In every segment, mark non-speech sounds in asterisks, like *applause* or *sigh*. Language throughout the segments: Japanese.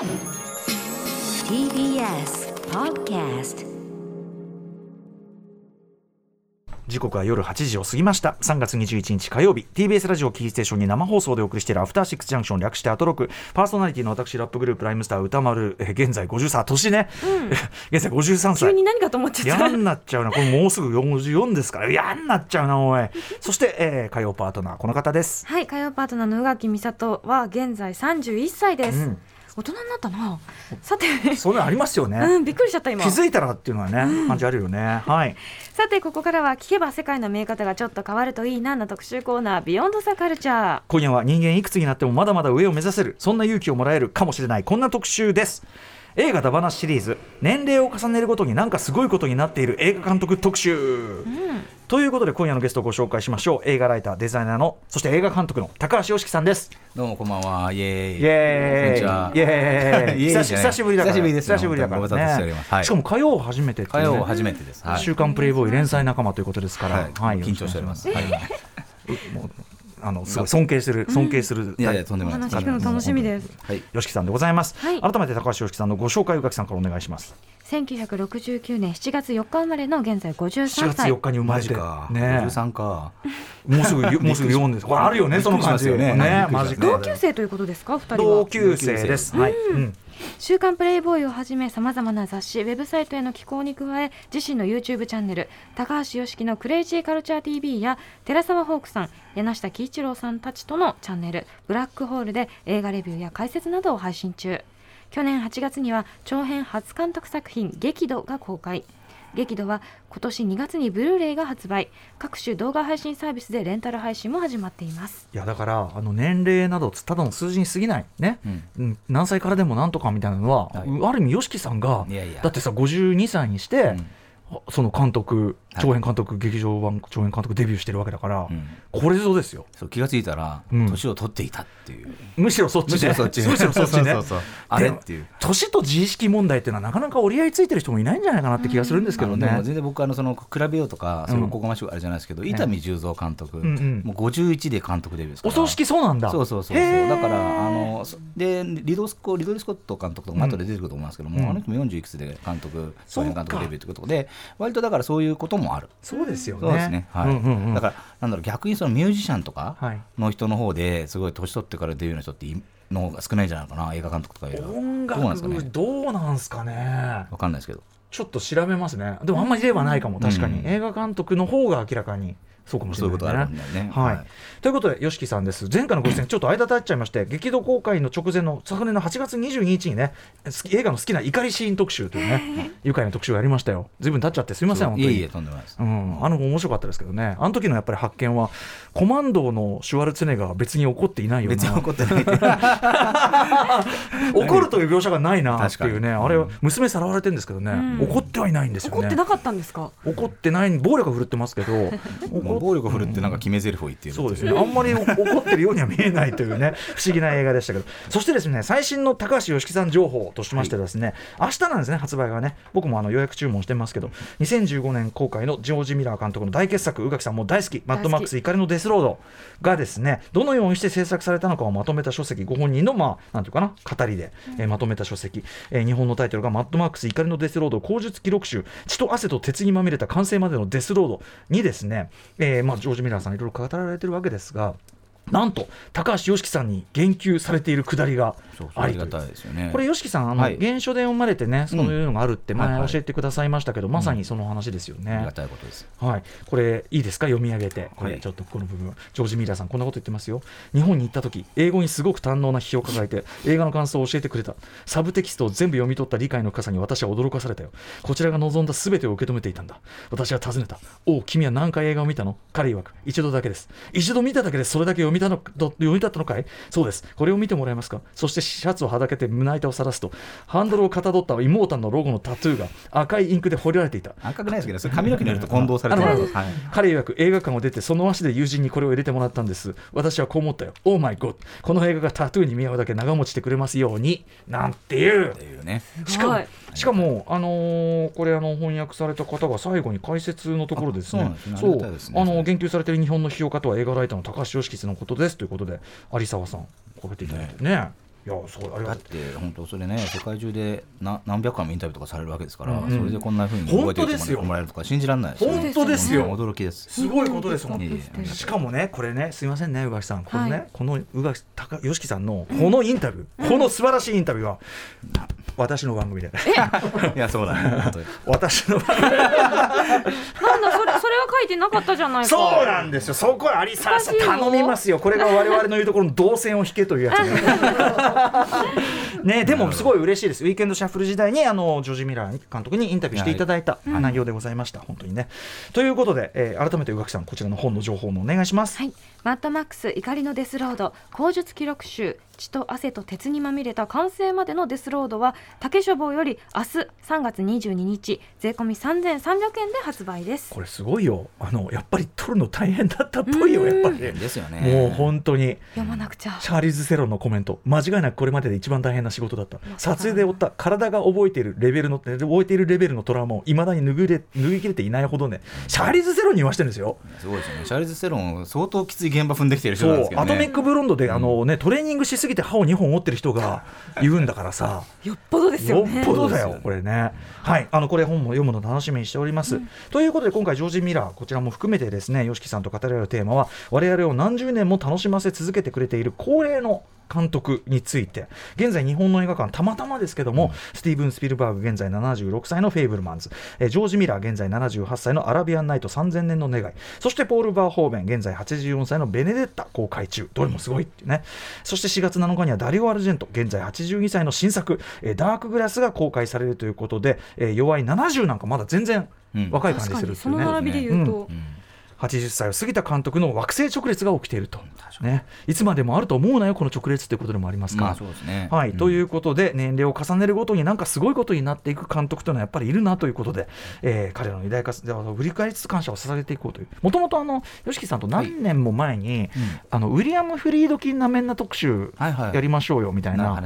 TBS Podcast 時刻は夜8時を過ぎました。3月21日火曜日。TBS ラジオキーステーションに生放送でお送りしているアフターシックスジャンクション略してアトロク。パーソナリティの私ラップグループライムスター歌丸えー現在50歳年。ね、現在53 *laughs* 歳。急に何かと思っちゃった。嫌になっちゃうな。これもうすぐ44ですから。嫌になっちゃうなおい。*laughs* そして、えー火曜パートナーこの方です。はい火曜パートナーの宇垣美里は現在31歳です、うん大人になったな。さて。そういうのありますよね、*laughs* うんびっくりしちゃった今。気づいたらっていうのはね、感じあるよね。はい。さてここからは聞けば世界の見え方がちょっと変わるといいなの特集コーナービヨンドザカルチャー今夜は人間いくつになってもまだまだ上を目指せるそんな勇気をもらえるかもしれないこんな特集です。映画「ダバナ」シリーズ年齢を重ねるごとになんかすごいことになっている映画監督特集、ということで今夜のゲストをご紹介しましょう。映画ライターデザイナーのそして映画監督の高橋良樹さんです。どうもこんばんは。イエーイ。イエーイ。こんにちは。イエーイ。イエーイ久しぶりだから久しぶりですね久しぶりだからご無沙汰しております。はい。しかも火曜初めてね。火曜初めてです。はい。週刊プレイボーイ連載仲間ということですから、はい。緊張しております。はい。もうあのすごい尊敬する尊敬する、いやいやとんでおもない話聞くの楽しみです。はい。吉木さんでございます、はい。改めて高橋良樹さんのご紹介宇垣さんからお願いします1969年7月4日生まれの現在4 53月歳。4日に生まマれて。ね十三か。もうすぐ *laughs* もうすぐ4です。これあるよねその感じ。よね。マジか。同級生ということですか？二人は。同級生です。はい、うん。週刊プレイボーイをはじめさまざまな雑誌ウェブサイトへの寄稿に加え自身の YouTube チャンネル高橋良樹のクレイジーカルチャー TV や寺澤ホークさん柳下喜一郎さんたちとのチャンネルブラックホールで映画レビューや解説などを配信中去年8月には長編初監督作品「激怒」が公開。激怒は今年2月にブルーレイが発売。各種動画配信サービスでレンタル配信も始まっています。いやだからあの年齢などただの数字に過ぎない。ね、うん。うん。何歳からでもなんとかみたいなのは、はい。ある意味 YOSHIKI さんがいやいや。だってさ52歳にして、うんその監督はい。長編監督、劇場版長編監督デビューしてるわけだから、うん。これぞですよ。そう気がついたらうん。年を取っていたっていう。むしろそっちね。むしろそっち。ね。あれっていう。年と自意識問題っていうのはなかなか折り合いついてる人もいないんじゃないかなって気がするんですけどね。あのでも。全然僕あのその比べようとかうん。それおこがましくあれじゃないですけど、伊丹十三監督、んうん。もう51で監督デビューですから。お葬式そうなんだ。そうそうそうそう。だからあのそでリドスコリドリー・スコット監督とかも後で出てくると思いますけども、うん。あの人も40いくつで監督そうか長編監督デビューということで割とだからそういうこともある。そうですよね。そうですね、はい。うんうんうん。だからなんだろう逆にそのミュージシャンとかはい。の人の方ですごい年取ってからデビューの人っていの方が少ないんじゃないかな。映画監督とか音どうなんですか楽ね？どうなんすかね。わかんないですけど。ちょっと調べますね。でもあんまり例はないかも。確かに、うん。映画監督の方が明らかにそうかもしれない、ね。そういうことがあるんだよね。はい。はい。ということで YOSHIKI さんです。前回のご出演ちょっと間経っちゃいまして、激怒公開の直前の昨年の8月22日にね、映画の好きな怒りシーン特集というね、愉快な特集をやりましたよ。ずいぶん経っちゃってすみません本当に。いえいえとんでもないです、うん、あの面白かったですけどね、あの時のやっぱり発見は、コマンドのシュワルツェネッガーは別に怒っていないような、別に怒ってない。*laughs* 怒るという描写がないなっていうね、あれ、娘さらわれてるんですけどね、うん。怒ってはいないんですよね。怒ってなかったんですか？怒ってない、暴力は振るってますけど、怒 *laughs* っ暴力を振るってなんか決め台詞を言っているそうですね、あんまり *laughs* 怒ってるようには見えないというね、不思議な映画でしたけど、そしてですね、最新の高橋良樹さん情報としましてですね、明日なんですね、発売がね、僕もあの予約注文してますけど、2015年公開のジョージ・ミラー監督の大傑作、宇垣さんも大好き、マッドマックス怒りのデスロードがですね、どのようにして制作されたのかをまとめた書籍、ご本人の、まあ、なんていうかな、語りで、えーまとめた書籍、えー日本のタイトルがマッドマックス怒りのデスロード口述記録集、血と汗と鉄にまみれた完成までのデスロードにですね、えーまあ、ジョージ・ミラーさんいろいろ語られてるわけですが、なんと高橋良樹さんに言及されているくだりがありというたいですよね。これ、吉木さん、あの、はい原書で読まれてね、そういうのがあるって前教えてくださいましたけど、まさにその話ですよね。ありがたいことです。はい、これいいですか？読み上げて。これはい。ちょっとこの部分、ジョージ・ミラーさんこんなこと言ってますよ。日本に行った時英語にすごく堪能な批評を抱えて映画の感想を教えてくれた。サブテキストを全部読み取った理解の深さに私は驚かされたよ。こちらが望んだ全てを受け止めていたんだ。私は尋ねた。おう君は何回映画を見たの？彼曰く一度だけです。一度見ただけでそれだけ読みたのど読み立ったのかい？そうです。これを見てもらえますか？そしてシャツをはだけて胸板をさらすとハンドルをかたどった妹のロゴのタトゥーが赤いインクで彫られていた。赤くないですけどそれ髪の毛によると混同されてる。はい。彼曰く映画館を出てその足で友人にこれを入れてもらったんです。私はこう思ったよ。オーマイゴッこの映画がタトゥーに見合うだけ長持ちしてくれますように。なんていう。っていうね。しかもはいしかも、あのーこれあの翻訳された方が最後に解説のところですね。あそうね。ねあの言及されている日本の批評家とは映画ライターの高橋良樹のことです。ということで有沢さんこうやっていただいてねいやそうありがだって本当それね世界中でな何百回もインタビューとかされるわけですから、うん。それでこんなふうに本覚えて当ですよもらえるとか信じられないですよ。ね本当ですよ。うん驚きです。すごいことですもん。いえいえ。しかもねこれねすいませんね宇垣さん。このね、はい。この宇垣高吉木さんのこのインタビュー、この素晴らしいインタビューは、私の番組で。*laughs* いやそうだね。本当に。*laughs* 私の番組な *laughs* んだそれそれは書いてなかったじゃないか。そうなんですよ。そこは有沢さん頼みますよ。これが我々の言うところの動線を引けというやつね。*laughs* ねでもすごい嬉しいです。ウィーケンドシャッフル時代にあのジョージ・ミラー監督にインタビューしていただいた内容でございました、本当にね。ということで、えー改めて宇垣さんこちらの本の情報もお願いします、はい、マッドマックス怒りのデスロード口述記録集血と汗と鉄にまみれた完成までのデスロードは竹書房より明日3月22日税込み3300円で発売です。これすごいよ。あのやっぱり撮るの大変だったっぽいよやっぱり。ですよね。もう本当に。読まなくちゃ。チャーリーズ・セロンのコメント。間違いなくこれまでで一番大変な仕事だった。まあ撮影で負った体が覚えているレベルの覚えているレベルのトラウマをいまだに拭いれ拭いきれていないほどねチャーリーズ・セロンに言わしてるんですよ。すごいですよね。シャーリーズ・セロン相当きつい現場踏んできてる人なんですけどね。アトミック・ブロンドであの、ね、トレーニングしすぎて歯を2本折ってる人が *laughs* 言うんだからさ。よっぽどですよよねっぽどだよこれね。はい、あのこれ本も読むの楽しみにしております。ということで今回ジョージ・ミラーこちらも含めてですね、吉木さんと語られるテーマは我々を何十年も楽しませ続けてくれている恒例の監督について。現在日本の映画館たまたまですけども、スティーブン・スピルバーグ現在76歳のフェイブルマンズ、えージョージ・ミラー現在78歳のアラビアン・ナイト3000年の願い。そしてポール・バーホーベン現在84歳のベネデッタ公開中。どれもすごいっていうね、そして4月7日にはダリオ・アルジェント現在82歳の新作、えーダークグラスが公開されるということで、えー弱い70なんかまだ全然うん。若い感じするってそいうね、の並びで言うと、うん80歳を過ぎた監督の惑星直列が起きていると、ね、いつまでもあると思うなよこの直列ということでもありますか、はい、うん。ということで年齢を重ねるごとになんかすごいことになっていく監督というのはやっぱりいるなということで、えー彼らの偉大化を振り返りつつ感謝を捧げていこうという。もともとあの YOSHIKI さんと何年も前に、あのウィリアム・フリードキンなめんな特集はいはい。やりましょうよみたいな。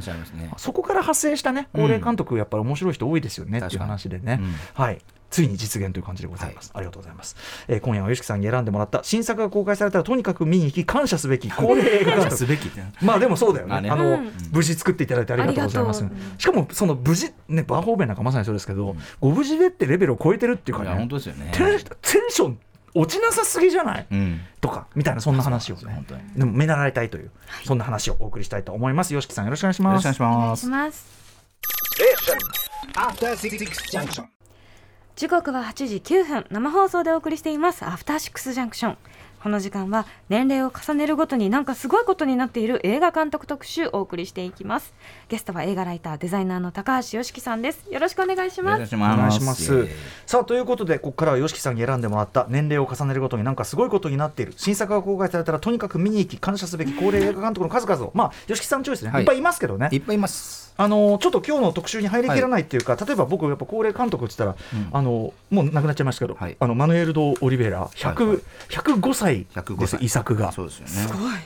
そこから派生したね高齢監督やっぱり面白い人多いですよねっていう話でね、うんはいついに実現という感じでございます、ありがとうございます、えー今夜は YOSHIKI さんに選んでもらった。新作が公開されたらとにかく見に行き感謝すべき高齢映画すべきまあでもそうだよね。まあね。あの、うん。無事作っていただいてありがとうございます。しかもその無事ねバーホーベンなんかまさにそうですけど、ご無事でってレベルを超えてるっていうかいや本ね。当ですよね。テンテンション落ちなさすぎじゃない、うん。とかみたいなそんな話をね。でも目習いたいという、そんな話をお送りしたいと思います。よしきさんよろしくお願いします。よろしくお願いしお願ます時刻は8時9分。生放送でお送りしています。アフターシックスジャンクション。この時間は年齢を重ねるごとになんかすごいことになっている映画監督特集をお送りしていきます。ゲストは映画ライターデザイナーの高橋良樹さんです。よろしくお願いしおます。お願いします。願いします。イエーイ。さあということでここからは YOSHIKI さんに選んでもらった年齢を重ねるごとになんかすごいことになっている。新作が公開されたらとにかく見に行き感謝すべき高齢映画監督の数々を。まあ YOSHIKI さんチョイスね、はい。い、っぱいいますけどね。いっぱいいますあのちょっと今日の特集に入りきらないっていうか、例えば僕やっぱ高齢監督って言ったら、あのもう亡くなっちゃいましたけど、はい。あのマヌエル・ド・オリベラ100、はい。はい105歳105です歳遺作が。そうですよね。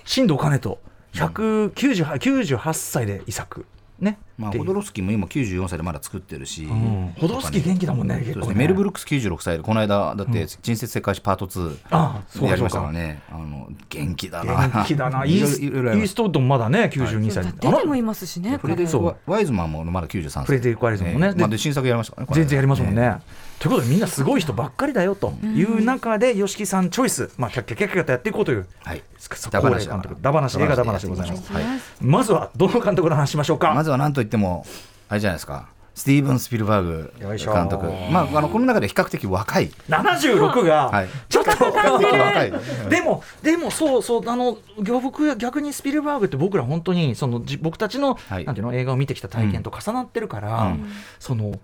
新藤兼人。198 98歳で遺作ね。まあ、ホドロフスキーも今94歳でまだ作ってるし、ん。ホドロフスキー元気だもんねそうです結構ね。メル・ブルックス96歳でこの間だって「人説世界史パート2」ああそうかやりましたからね。あの元気だな。元気だな。イーストウッドもまだね92歳。で、出てもいますしねフレデリック・そうワワイズマンもまだ93歳。フレデリックワイズマンもね。でええ。まあ、で新作やりましたからね全然やりますもんね。えということでみんなすごい人ばっかりだよという中で YOSHIKI さんチョイス、まあ、キャッキャキャッキャとやっていこうというえはい高ダバナ監督ダバナシ映画ダバナシでございます。はいまずはどの監督の話しましょうか。まずは何といってもあれじゃないですかスティーブン・スピルバーグ監督まああのこの中で比較的若い76がはいちょっと若いでもでもそうそうあの僕逆にスピルバーグって僕ら本当にそのじ僕たちの、はいなんていうの映画を見てきた体験と重なってるから、うんその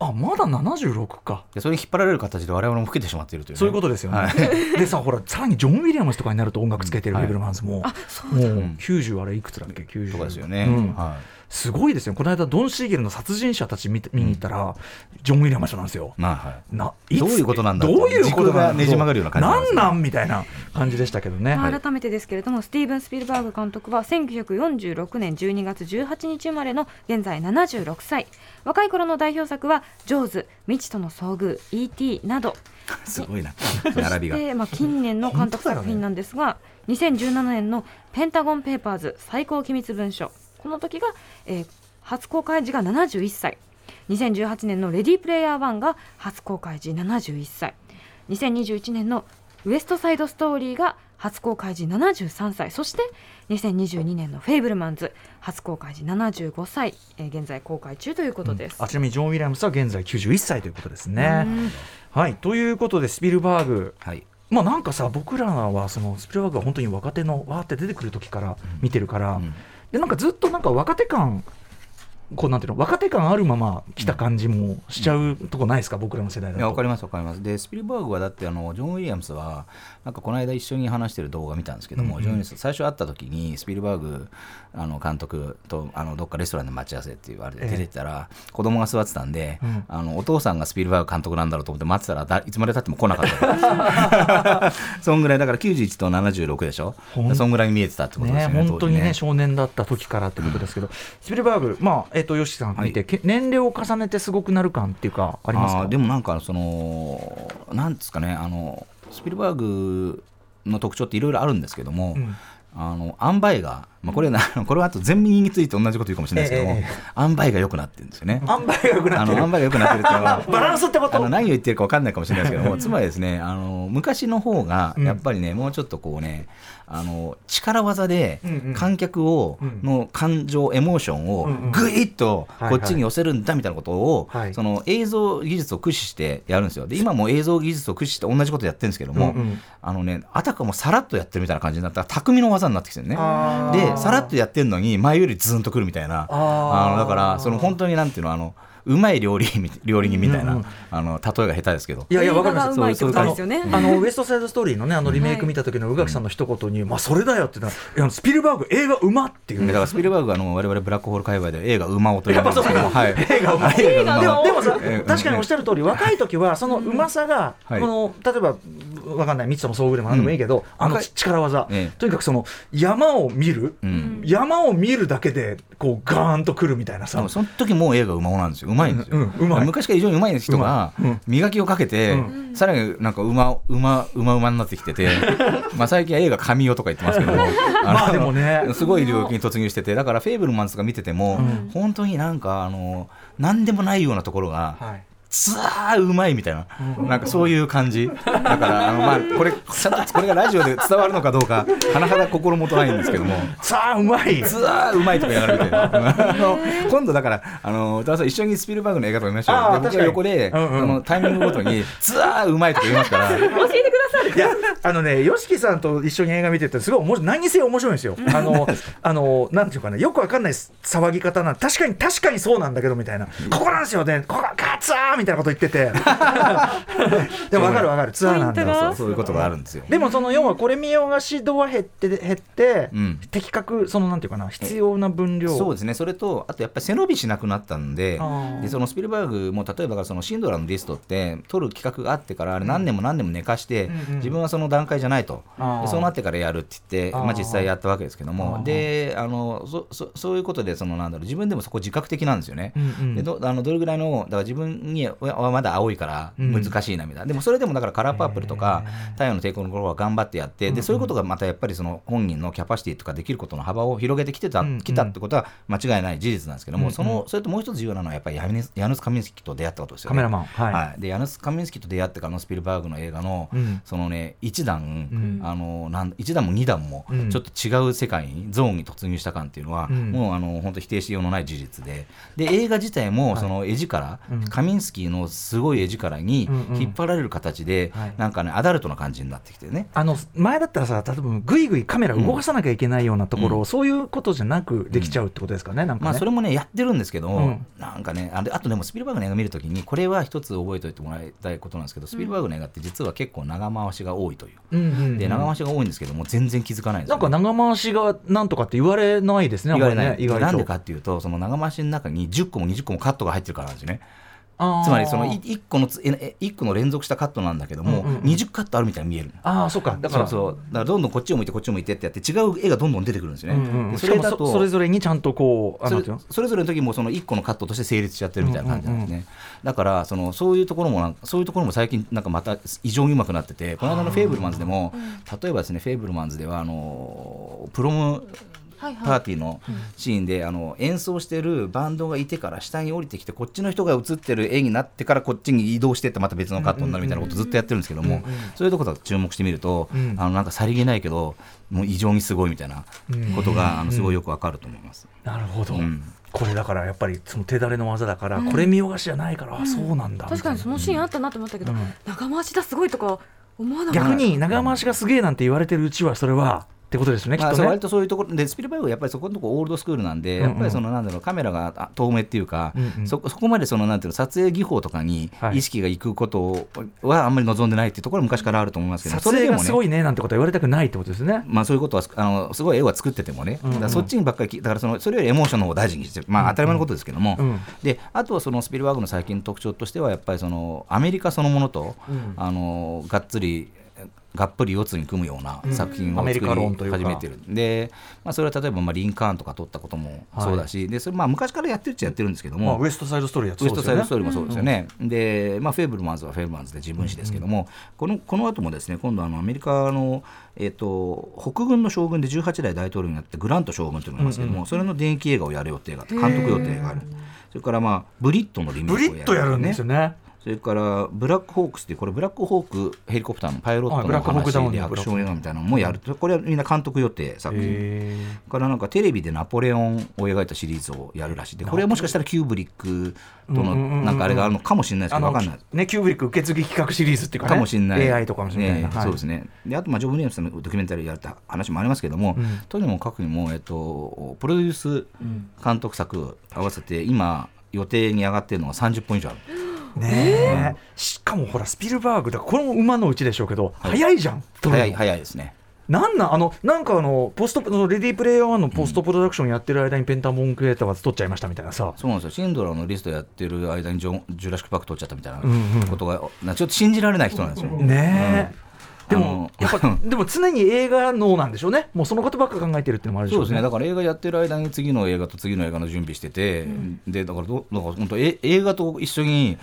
あまだ76か。でそれに引っ張られる形で我々も老けてしまっているというね、そういうことですよね。はい。でさ、ほら、さらにジョン・ウィリアムズとかになると音楽つけてるうん。フェブルマンズも、あそうもううん90あれいくつだっけ、90とかですよね、うん。はすごいですよ、この間、ドン・シーゲルの殺人者たち見て見に行ったら、ジョン・ウィリアムズなんですよ。い、まあはい。などういうことなんだどういうことがねじ曲がるような感じなんですね。なんなんみたいな感じでしたけどね。まあ改めてですけれども、スティーブン・スピルバーグ監督は1946年12月18日生まれの現在76歳。若い頃の代表作は「ジョーズ」「未知との遭遇」「E.T.」など。*laughs* すごいな。並びが。で、まあ、近年の監督作品なんですが、2017年の「ペンタゴン・ペーパーズ最高機密文書」この時が、えー初公開時が71歳。2018年の「レディープレイヤー1」が初公開時71歳。2021年の「ウエストサイドストーリー」が初公開時73歳。そして2022年の「フェイブルマンズ」初公開時75歳、えー現在公開中ということです。あちなみにジョン・ウィリアムスは現在91歳ということですね。はい。ということでスピルバーグ。はい。まあなんかさ僕らはそのスピルバーグが本当に若手のわーって出てくる時から見てるから、うんでなんかずっとなんか若手感こうなんていうの若手感あるまま来た感じもしちゃうとこないですか、僕らの世代だと。いや分かります分かります。でスピルバーグはだってあのジョン・ウィリアムスはなんかこの間一緒に話してる動画見たんですけども、うんうん。ジョン・ウィリアムス最初会った時にスピルバーグあの監督とあのどっかレストランで待ち合わせっていうあれでええ。出てったら、子供が座ってたんで、うん。あのお父さんがスピルバーグ監督なんだろうと思って待ってたらだいつまでたっても来なかった *laughs* そんぐらいだから91と76でしょ？そんぐらい見えてたってことでねすよね本当にね当時少年だった時からってことですけど、スピルバーグ、まあえっと吉木さん見て、はいけ年齢を重ねてすごくなる感っていうかありますか？でもなんかそのなんですかねあのスピルバーグの特徴っていろいろあるんですけども、うん。あの塩梅が、まあ、これな *laughs* これはあと全民について同じこと言うかもしれないですけども、ええ塩梅が良くなってるんですよね。塩梅が良くなあってる。の塩梅が良くなってるっていうのは *laughs* バランスってこと？あの何を言ってるか分かんないかもしれないですけども *laughs* つまりですねあの昔の方がやっぱりね、もうちょっとこうねあの力技でうんうん。観客を、うん。の感情エモーションをうんうん。ぐいっとはいはい。こっちに寄せるんだみたいなことを、はい。その映像技術を駆使してやるんですよ。で今も映像技術を駆使して同じことやってるんですけども、うんうん。あのねあたかもさらっとやってるみたいな感じになったら匠の技になってきてるね。でさらっとやってるのに前よりズンとくるみたいな。あのだからその本当になんていうのあのうまい料理み料理人みたいな、うんうん。あの例えが下手ですけど。いやいや、わかります映画がうまいってことですよね。あのウエストサイドストーリーのね、あのリメイク見た時の宇垣さんの一言に、まあそれだよって言ったら、いやスピルバーグ映画うまっていう。ね。だからスピルバーグはあの我々ブラックホール界隈で映画うまおと言われるんですけど。も、はい、映画うまい。映画うまでもでもさええ確かにおっしゃる通り若い時はそのうまさがこはい。の例えばわかんない。三つとも遭遇でも何でもいいけどあの力技。ええとにかくその山を見る。うん。山を見るだけでこうガーンとくるみたいなさ。その時もう映画うまおなんですよ。うまいんですよ、うんうん昔から非常にうまい人が磨きをかけて、うさらになんかうまうまうまうまになってきてて *laughs* まあ最近は映画神代とか言ってますけども *laughs* まあでもね。すごい領域に突入しててだからフェイブルマンズとか見てても、うん。本当になんかあの何でもないようなところが、はいつわーうまいみたいな、なんかそういう感じ、だからあの、まあ、これ、ちゃんとこれがラジオで伝わるのかどうか、甚だ心もとないんですけども、さあうまい。つわーうまいとか言いながら見て、*laughs* あの今度だから、あの歌川さん、一緒にスピルバーグの映画とか見ましょう僕が横で、確かに。うんうん。そのタイミングごとに、つわーうまいとか言いますから。いやあのね YOSHIKI さんと一緒に映画見ててすごい面白い何にせよ面白いんですよ。あのあのなんていうかねよくわかんない騒ぎ方な確かに確かにそうなんだけどみたいな。ここなんですよねここがガツアーみたいなこと言ってて。*laughs* でもわかるわかるツアーなんだそう。そういうことがあるんですよ。でもその要はこれ見ようがし度は減って減って、うん。的確そのなんていうかな必要な分量。そうですね、それと、あとやっぱり背伸びしなくなったんででそのスピルバーグも例えばそのシンドラーのリストって、撮る企画があってから、あれ何年も何年も寝かして、自分はその段階じゃないと、そうなってからやるって言って、まあ、実際やったわけですけどあも、ー。であのそそそういうことでそのなんだろう、自分でもそこ自覚的なんですよね。でどあのどれぐらいの、だから自分にははまだ青いからうん。難しいなみたいな、でもそれでもだからカラーパープルとか、太陽の抵抗の頃は頑張ってやって、でそういうことがまたやっぱりその本人のキャパシティとかできることの幅を広げてきてた、うんうん。きたってことは間違いない事実なんですけども、そのそれともう一つ重要なのはやっぱりヤヌスヤヌス・カミンスキと出会ったことですよね。カメラマン。はい。でヤヌス・カミンスキと出会ってからのスピルバーグの映画の、うん。そのね一段、ん。あのなん一段も二段もうん。ちょっと違う世界にゾーンに突入した感っていうのは、うん。もうあの本当否定しようのない事実で。で映画自体もその絵力、うん。カミンスキーのすごい絵力にうんうん。引っ張られる形で、はい。なんかねアダルトな感じになってきてね。あの前だったらさ例えばぐいぐいカメラ動かさなきゃいけないようなところを、うん。そういうことじゃなくできちゃうってことですかね、なんかね。まあ、それもねやってるんですけど、うん。なんかねあとでもスピルバーグの映画見るときにこれは一つ覚えておいてもらいたいことなんですけどスピルバーグの映画って実は結構長回しが多いという、うんうんうん。で長回しが多いんですけども全然気づかないんですよ。なんか長回しがなんとかって言われないですね、言われない、ね。なんでかっていうとその長回しの中に10個も20個もカットが入ってるからなんですよねつまりその1個のつええ一個の連続したカットなんだけども、うんうんうん。20カットあるみたいに見えるああ、そうか、だから、そうだからどんどんこっちを向いてこっちを向いてってやって違う絵がどんどん出てくるんですよね、うんうんそれだとそそれぞれにちゃんとこう、あそれぞれの時もその1個のカットとして成立しちゃってるみたいな感じなんですね、だからそのそういうところもそういうところも最近なんかまた異常にうまくなっててこの間のフェーブルマンズでも例えばですねフェーブルマンズではあのプロムパーティーのシーンで、あの演奏してるバンドがいてから下に降りてきてこっちの人が映ってる絵になってからこっちに移動してってまた別のカットになるみたいなことずっとやってるんですけども、そういうところ注目してみると、うんあのなんかさりげないけどもう異常にすごいみたいなことが、あのすごいよくわかると思います。なるほど、うん。これだからやっぱりその手だれの技だから、これ見よがしじゃないから、あそうなんだ確かにそのシーンあったなと思ったけど、うん。長回しだすごいとか思わなかった？逆に長回しがすげえなんて言われてるうちはそれはってことですよね、きまあ、っとね。そう割とそういうところでスピルバーグはやっぱりそこのところオールドスクールなんで、うんうん。やっぱりそのなんだろうカメラがあ遠目っていうか、うんうん。そそこまでそのなんていうの撮影技法とかにはい。意識がいくことはあんまり望んでないっていうところは昔からあると思いますけど、撮影がすごいいねなんてことは言われたくないってことですね。まあ、そういうことはあのすごい絵は作っててもね、うんうん。そっちにばっかりきだからそのそれよりエモーションの方を大事にしてる、まあ、当たり前のことですけども、うん。であとはそのスピルバーグの最近の特徴としてはやっぱりそのアメリカそのものと、うん。あのがっつりがっぷり四つに組むような作品を作り始めてる、で、まあ、それは例えばまあリンカーンとか撮ったこともそうだし、でそれまあ昔からやってるっちゃやってるんですけどまあ、も、ウエストサイドストーリーやってね。ストサイドストーリーもそうですよね、で、まあ、フェーブルマンズはフェーブルマンズで自分史ですけども、このこの後もですね今度あのアメリカの、えっと北軍の将軍で18代大統領になってグラント将軍というのがいますけども、それの電気映画をやる予定があって監督予定がある。それから、まあ、ブリットのリメイクをブリッとやるんですよね。それからブラックホークスってこれブラックホークヘリコプターのパイロットの話でアクション映画みたいなのもやるこれはみんな監督予定作品。へからなんかテレビでナポレオンを描いたシリーズをやるらしい。でこれはもしかしたらキューブリックとのなんかあれがあるのかもしれないですけど分かんない。ね、キューブリック受け継ぎ企画シリーズっていうか、ね、かもしれない。AI とかもしれない。ねそうですね。であとまあジョン・ウィリアムスのドキュメンタリーやった話もありますけども、うん。とにもかくにも、えっと、プロデュース監督作合わせて今予定に上がってるのが30本以上あるねえ。しかもほらスピルバーグだこれも馬のうちでしょうけど、早いじゃん早いい早いですね。なんなんあのなんかあのポストそのレディープレイヤー1のポストプロダクションやってる間にペンタモンクリエイターが取っちゃいましたみたいなさ、そうなんですよ。シンドラーのリストやってる間にジョンジュラシック・パーク取っちゃったみたいなうんうんことが、なちょっと信じられない人なんですよ。ねえ、でもやっぱ *laughs* でも常に映画脳なんでしょうね。もうそのことばっか考えてるっていうのもあるでしょうそうですね。だから映画やってる間に次の映画と次の映画の準備してて、でだからどだから本当え映画と一緒に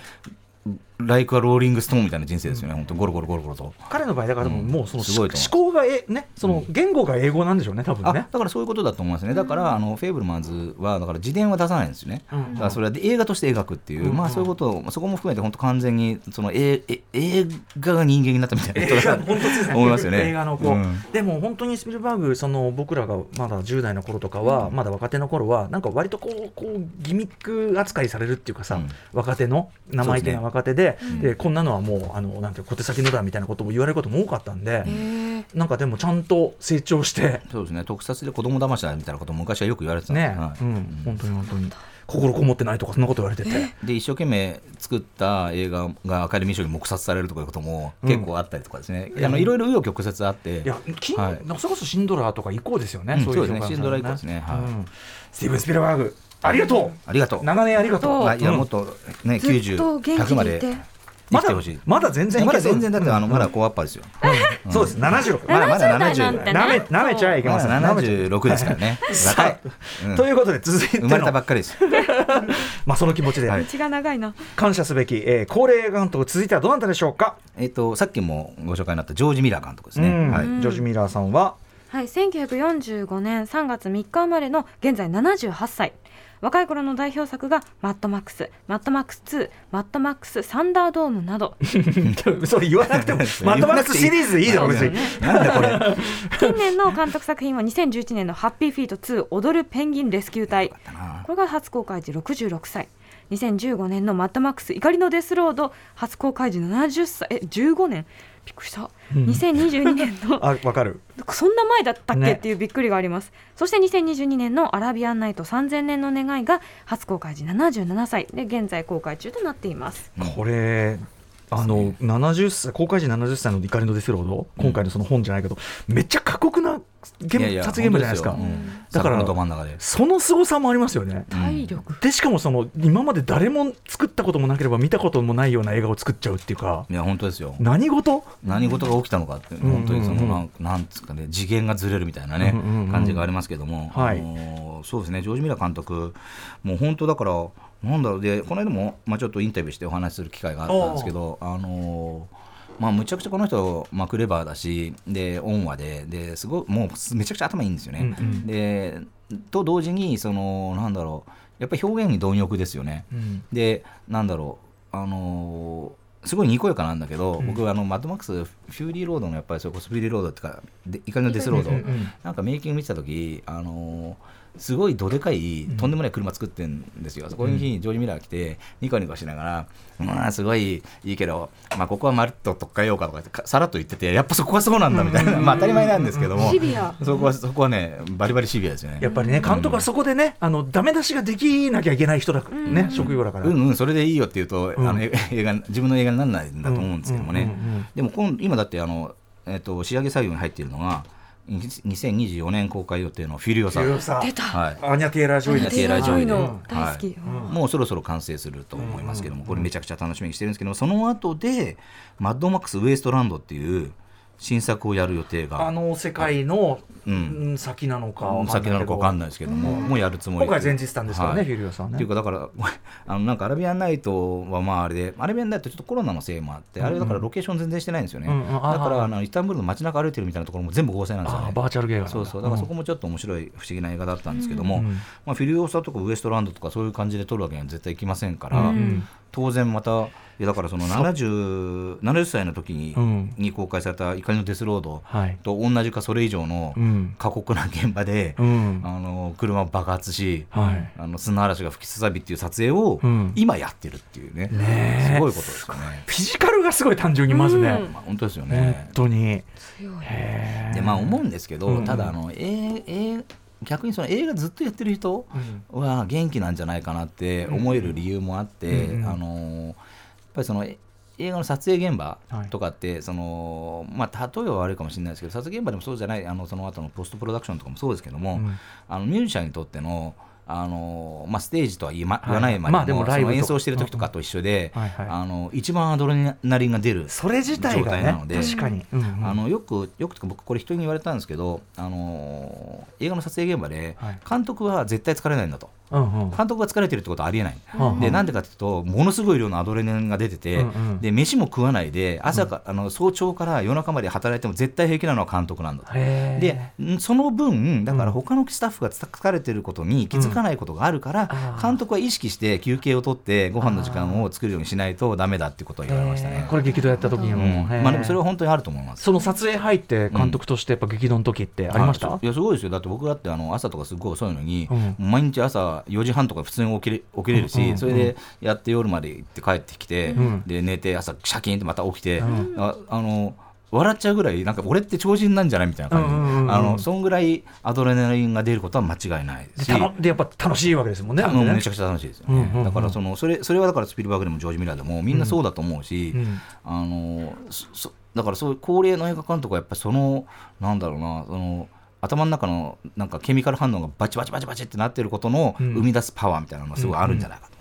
ライクはローリングストーンみたいな人生ですよね、本当ゴロゴロゴロゴロと。彼の場合だからでもうん。もうそのすごいと思考がえねその言語が英語なんでしょうね多分あねだからそういうことだと思いますね、だからあのフェーブルマンズはだから自伝は出さないんですよね、うん。だからそれは映画として描くっていう、うん。まあそういうことを、そこも含めて本当完全にそのええ映画が人間になったみたいな *laughs* 本当ですね。思いますよね。映画の子、うん。でも本当にスピルバーグその僕らがまだ10代の頃とかは、まだ若手の頃はなんか割とこうこうギミック扱いされるっていうかさ、うん。若手の生意気な若手ですねでこんなのはもうあのなんていう小手先のだみたいなことも言われることも多かったんで、なんかでもちゃんと成長してそうですね。特撮で子供騙しだみたいなことも昔はよく言われてた。ね、はい。うん、本当に本当に。心こもってないとかそんなこと言われてて。で一生懸命作った映画がアカデミー賞に黙殺されるとかいうことも結構あったりとかですね、うんあのいろいろ紆余曲折あって。いや、金はい。それこそシンドラーとか以降ですよね。うんいそうですね。シンドラー以降ですね。はい。うん。スティーブン・スピルバーグ、ありがとう。ありがとう長年ありがとう。そううんあいやもっとねずっと元気90、100までまだ。まだ全然まだ全然だってあのまだうん高アッパーですよ。そうです、76。まだまだ70代なんて70。なめなめちゃいけません。舐めちゃ76ですからね。*laughs* 若い。うんということで続いて生まれたばのっかりです。*laughs* まあその気持ちではい道が長いな感謝すべきえー高齢監督続いてはどなたでしょうか？えっとさっきもご紹介になったジョージ・ミラー監督ですね。うんはい。ジョージ・ミラーさんは？はい、1945年3月3日生まれの現在78歳若い頃の代表作が「マッドマックス」「マッドマックス2」「マッドマックスサンダードーム」など。*laughs* それ言わなくてもマッドマックスシリーズでいいだろ別に。なんだこれ。近年の監督作品は2011年の「ハッピーフィート2踊るペンギンレスキュー隊」だな。これが初公開時66歳。2015年の「マッドマックス怒りのデスロード」初公開時70歳え15年びっくりした。2022年の。*laughs* あわかる。そんな前だったっけ、ね。っていうびっくりがあります。そして2022年の「アラビアンナイト3000年の願い」が初公開時77歳。で現在公開中となっています。これあの70歳公開時70歳の怒りのデスロード？今回のその本じゃないけどめっちゃ過酷な現いやいや撮影現場じゃないですか。うん。だから桜のど真ん中で。その凄さもありますよね。体力、でしかもその今まで誰も作ったこともなければ見たこともないような映画を作っちゃうっていうか。いや本当ですよ。何事？何事が起きたのかってん。本当にそうんうん。のなんなんつうかね次元がずれるみたいなねうんうんうん。感じがありますけども、はい。あのーそうですね。ジョージ・ミラー監督もう本当だからなんだろう。でこの間もまあちょっとインタビューしてお話しする機会があったんですけどあのーまあ、むちゃくちゃこの人、まあ、クレバーだしで温和でですごいもうめちゃくちゃ頭いいんですよね。うんうん。でと同時にそのなんだろうやっぱり表現に貪欲ですよね。うん。でなんだろうあのーすごいにこやかなんだけど、うん。僕あのマッドマックスフューリーロードのやっぱりそれこそフューリーロードっていうかで怒りのデスロード、うんうん。なんかメイキング見てた時あのーすごいどでかいとんでもない車作ってんですよ、そこにジョージ・ミラー来てニコニコしながら「うんすごいいいけど、まあ、ここはまるっと取っかえようか」とかってかさらっと言っててやっぱそこはそうなんだみたいな、まあ当たり前なんですけどもシビア。そこはそこはねバリバリシビアですよね。やっぱりね監督はそこでね、あのダメ出しができなきゃいけない人だ、ね職業だから、うんうんそれでいいよって言うと、ん。あのえ映画自分の映画にならないんだと思うんですけどもね、うんうんうんうん。でも今今だってあの、えっと仕上げ作業に入っているのがに2024年公開予定の「フュリオサ」フュリオサ出た。はい、アーニャ・テイラー・ジョイですアーニャテイラージョイでの大好き、はい。うんもうそろそろ完成すると思いますけども、これめちゃくちゃ楽しみにしてるんですけどもその後で「マッドマックス・ウェイストランド」っていう新作をやる予定が。あの世界の、うん。うん先なのか先なのか分かんないですけども、もうやるつもり。今回前日なんですからね、はい。フィリオさんね。っていうかだから *laughs* あのなんかアラビアンナイトはまああれでアラビアンナイトちょっとコロナのせいもあって、あれだからロケーション全然してないんですよね、だからあのイスタンブールの街中歩いてるみたいなところも全部合成なんですよね。あバーチャルゲームそうそう。だからそこもちょっと面白い不思議な映画だったんですけども、うんまあ、フィリオサとかウエストランドとかそういう感じで撮るわけには絶対いきませんから、うん当然またいやだからその 70, 70歳の時に,、うん。に公開された「怒りのデスロードはい」と同じかそれ以上のうん。過酷な現場で、うん。あの車を爆発し、はい。あの砂嵐が吹きすさびっていう撮影をうん。今やってるっていうね、すごいことですよね。フィジカルがすごい単純にまずね、うん。まあ、本当ですよ本ね。当に。強い。でまあ思うんですけど、うん。ただあの、ええ逆にその映画ずっとやってる人うん。は元気なんじゃないかなって思える理由もあって、うんうんあのやっぱりそのえ映画の撮影現場はい。とかって、そのまあ、例えば悪いかもしれないですけど撮影現場でもそうじゃないあのその後のポストプロダクションとかもそうですけども、うん。あのミュージシャンにとってのあのまあ、ステージとは言いま言わないままあででも,、もライブとその演奏してる時とかと一緒で、あの一番アドレナリンが出るそれ自体なので確かに、あのよくよく僕これ人に言われたんですけど、あの映画の撮影現場ではい。監督は絶対疲れないんだと監督が疲れてるってことはありえない、うんでなんでかっていうとものすごい量のアドレナリンが出てて、で飯も食わないで朝か、あの早朝から夜中まで働いても絶対平気なのは監督なんだと。でんその分だから他のスタッフが疲れてることに気づかないことがあるから、監督は意識して休憩を取ってご飯の時間を作るようにしないとダメだっていうことを言われましたね。これ激動やった時にうん。も、まあでもそれは本当にあると思います。その撮影入って監督としてやっぱ激動の時ってありました、はいいやすごいですよ。だって僕だってあの朝とかすごい遅いのに、うん。毎日朝4時半とか普通に起きれ起きれるし、うんうんそれでやって夜まで行って帰ってきて、うん。で寝て朝シャキーンってまた起きて、うん。ああの笑っちゃうぐらいなんか俺って超人なんじゃないみたいな感じ、うんうんうんうんあのそんぐらいアドレナリンが出ることは間違いないし。でやっぱ楽しいわけですもんねめちゃくちゃ楽しいですよね、うんうんうんだからそのそれそれはだからスピルバーグでもジョージ・ミラーでもみんなそうだと思うし、うん。あのそそだからそういう高齢の映画監督はやっぱりそのなんだろうなその頭の中のなんかケミカル反応がバチバチバチバチってなってることのうん。生み出すパワーみたいなのがすごいあるんじゃないかと。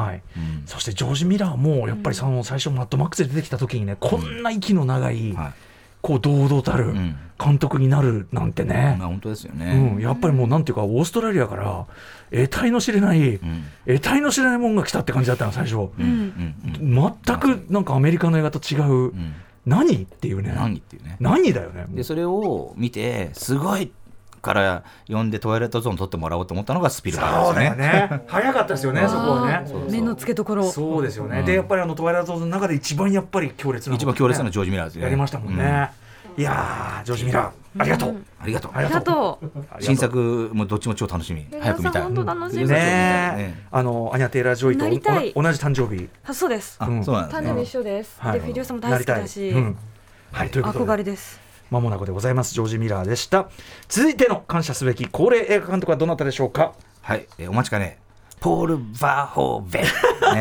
はい。うん。そしてジョージ・ミラーもやっぱりその最初マッドマックスで出てきた時にねこんな息の長い、はい。こう堂々たるん。監督になるなんてね。ま、あ本当ですようね。ん、やっぱりもうなんていうかオーストラリアから得体の知れない、うん。得体の知れないもんが来たって感じだったの最初、うん。うん。うん。全くなんかアメリカの映画と違う、うん何っていうね。何っていうね。何だよね。でそれを見てすごいから呼んでトワイライトゾーン撮ってもらおうと思ったのがスピルバーそうだよグですね。ね *laughs* 早かったですよねそこはね。目の付けどころ。そうですよね、うん。でやっぱりあのトワイライトゾーンの中で一番やっぱり強烈な一番強烈なジョージ・ミラーで。すね。やりましたもんね、いやージョージ・ミラーありがとう、う。んありがとう。あ。ありがとう。新作もどっちも超楽しみ。早く見たい。本当楽しみ。うんね。あのアニャ・テイラー・ジョイと同じ誕生日。あそうです。あうん。そうなんですね誕生日。一緒です、はい。でフュリオサも大好きだし、はい。ということで憧れです。まもなくでございます。ジョージ・ミラーでした。続いての感謝すべき恒例映画監督はどなたでしょうか？はい、えーお待ちかね。ポール・バーホーベン。ね、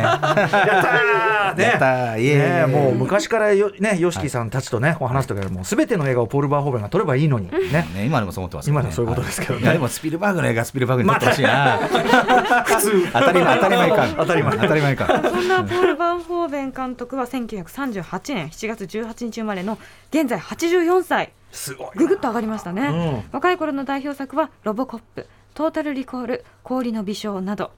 やったーね。やったー。イエーイ。ねもう昔からよね YOSHIKI さんたちとね話すときはもうすべての映画をポール・バーホーベンが撮ればいいのにね。ね、今でもそう思ってますね、今でもそういうことですけどね。でもスピルバーグの映画スピルバーグに撮ってほしいな。*laughs* 普通。当たり前当たり前か。当たり前。当たり前か。そんなポール・バンホーベン監督は1938年7月18日生まれの現在84歳。すごいぐぐっと上がりましたね、うん。若い頃の代表作は「ロボコップ」「トータル・リコール」「氷の微笑」など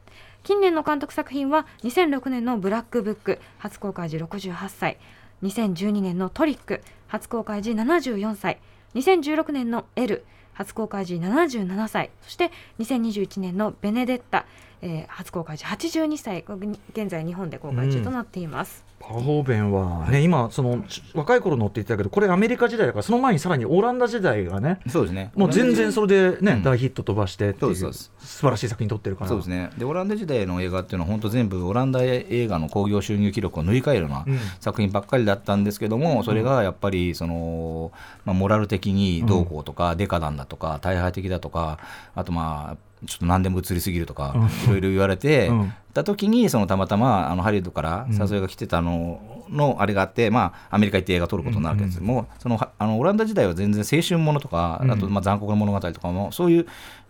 近年の監督作品は2006年の「ブラックブック」初公開時68歳2012年のトリック初公開時74歳2016年の L 初公開時77歳そして2021年のベネデッタ、えー初公開時82歳現在日本で公開中となっています、パホーベンはね、今そのち若い頃のって言ってたけどこれアメリカ時代だからその前にさらにオランダ時代がねそうですね。もう全然それでね、うん。大ヒット飛ばしてっていうそうですそう素晴らしい作品撮ってるから。そうですね。でオランダ時代の映画っていうのは本当全部オランダ映画の興行収入記録を塗り替えるようなうん。作品ばっかりだったんですけども、それがやっぱりその、まあ、モラル的にどうこうとか、デカダンだとか大敗的だとかあとまあちょっと何でも映りすぎるとか、いろいろ言われて、うん。た時にそのたまたまあのハリウッドから誘いが来てたののあれがあって、まあ、アメリカ行って映画撮ることになるわけです。も、そのはあのオランダ時代は全然青春ものとか、あとまあ残酷な物語とかもそういう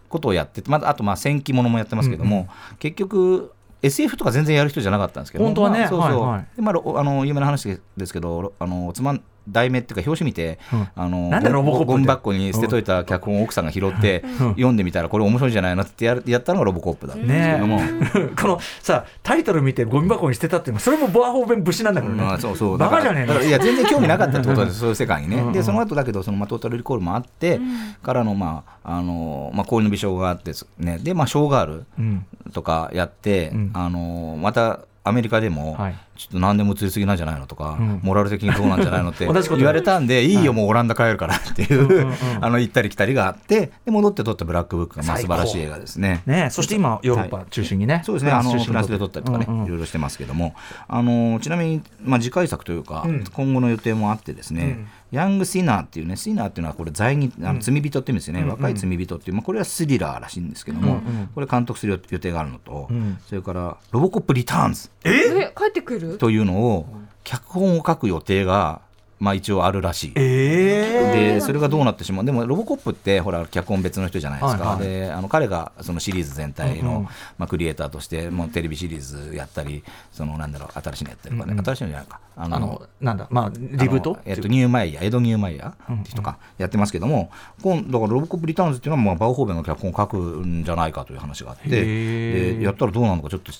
ことをやってて、まあ、あとまあ戦記ものもやってますけども、結局 SF とか全然やる人じゃなかったんですけど本当はね。まあそうそう、はいはい。でまあろあの有名な話ですけどあのつまん題名っていうか表紙見て、うん。あのなんだロボコップってゴミ箱に捨てといた脚本を奥さんが拾って、読んでみたらこれ面白いんじゃないのってやるやったのがロボコップだ。ったん。ですけども、ねこのさタイトル見てゴミ箱に捨てたっていうのはそれもボアホーベン節なんだけどね、まあ、そうそう。バカじゃねえの。だからいや全然興味なかったってことです。そういう世界にね、でその後だけどその、まあ、トータルリコールもあって、からのまああの、まあ、氷の美少があってですね。でまあショーガールうん。とかやって、うん。あのまたアメリカでも、はい。ちょっと何でも映りすぎなんじゃないのとか、うん。モラル的にどうなんじゃないのって *laughs* 言われたんで、いいよ、もうオランダ帰るからっていう、*laughs* あの行ったり来たりがあって、で戻って撮ったブラックブックがまあ素晴らしい映画ですね。ねそして今ヨーロッパ中心にね、そうですね、あのフランスで撮ったりとかね、いろいろしてますけども、あのちなみに、まあ、次回作というか、うん。今後の予定もあってですね、ヤング・シナーっていうね、シナーっていうのはこれ罪人、あの罪人って意味ですよね、若い罪人っていう、まあ、これはスリラーらしいんですけども、うんうん。これ監督する予定があるのと、うん。それからロボコップ・リターンズ。え？帰ってくる？というのを、脚本を書く予定が、まあ、一応あるらしい。えー。でそれがどうなってしまう。でもロボコップってほら脚本別の人じゃないですか、はいはい。であの彼がそのシリーズ全体の、うん。うんまあ、クリエイターとしてもうテレビシリーズやったりそのなんだろう新しいのやったりとかね、うんうん。新しいのじゃないか。あのなんだまあリブートえっと、ニューマイヤーエド・ニューマイヤーって人か。やってますけども、今だからロボコップ・リターンズっていうのは、まあ、バーホーベンが脚本を書くんじゃないかという話があって。でやったらどうなのかちょっと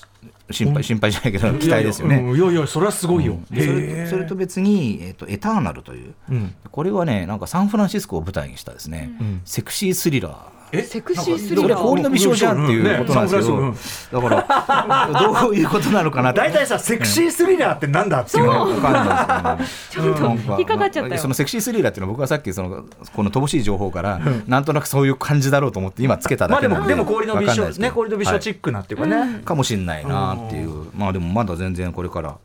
心配心配じゃないけど期待ですよね。いやいや,、それはすごいよ、でそれそれと別に、えっとエターナルという、うん。これはねなんかサンフランシスコを舞台にしたですね、うん。セクシースリラーえセクシースリラー。氷の美少じゃんっていうことなんですけど、ねだから *laughs* どういうことなのかなって。大体さセクシースリラーってなんだっていうねわかんないですけどね。ちょっと引っかかっちゃったよ。そのセクシースリラーっていうのは僕はさっきそのこの乏しい情報からなんとなくそういう感じだろうと思って今つけたまあでだけなんで。もでも氷の美少ね氷の美少チックなっていうかね、はいかもしれないなっていう。まあでもまだ全然これから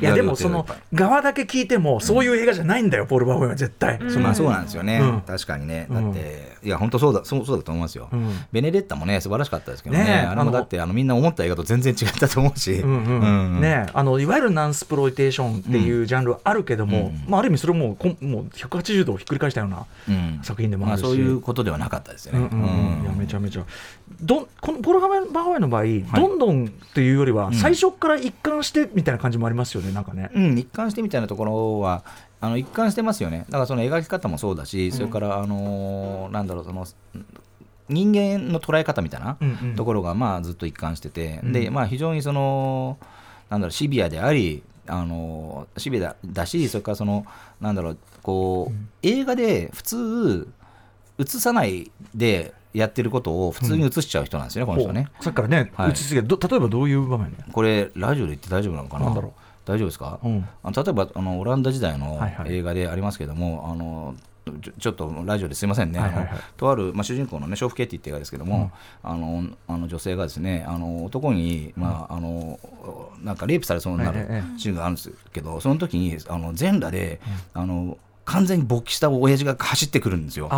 い。やでもその側だけ聞いてもそういう映画じゃないんだよ、ポール・バーホイは絶対、そうまあそうなんですよね、うん。確かにね、うん。だって、いや、本当そうだそうそうだと思いますよ、うん。ベネデッタもね、素晴らしかったですけどね、ねえあれもだってあのみんな思った映画と全然違ったと思うし、うんうんうん。ね、あのいわゆるナンスプロイテーションっていうジャンルはあるけども、うん。まあ、ある意味それもうこんもう180度ひっくり返したようなうん。作品でもあるし、まあ、そういうことではなかったですよね。うんうんうん。うん。いやめちゃめちゃ。どんこのポール・バーホイの場合、どんどんっていうよりはん。最初から一貫してみたいな感じもありますよねなんかね。うん、一貫してみたいなところはあの一貫してますよね。だからその描き方もそうだし、それからあのーなんだろうその人間の捉え方みたいなうんうん。ところがまあずっと一貫してて、うん。でまあ非常にそのなんだろうシビアでありあのシビアだだしそれからそのなんだろうこう、映画で普通映さないでやってることを普通に映しちゃう人なんですよね、この人はね。さっきからね、はい。打ち続けてど例えばどういう場面ね。これラジオで言って大丈夫なのかな？なんだろう。大丈夫ですか、うん。あの例えばあのオランダ時代の映画でありますけども、あのちょっとラジオですいませんね、とある、まあ、主人公の、ね、娼婦ケイティって映画ですけども、あのあの女性がですねあの男に、まああのなんかレイプされそうになるシーンがあるんですけど、その時にあの全裸で、あの完全に勃起した親父が走ってくるんですよ。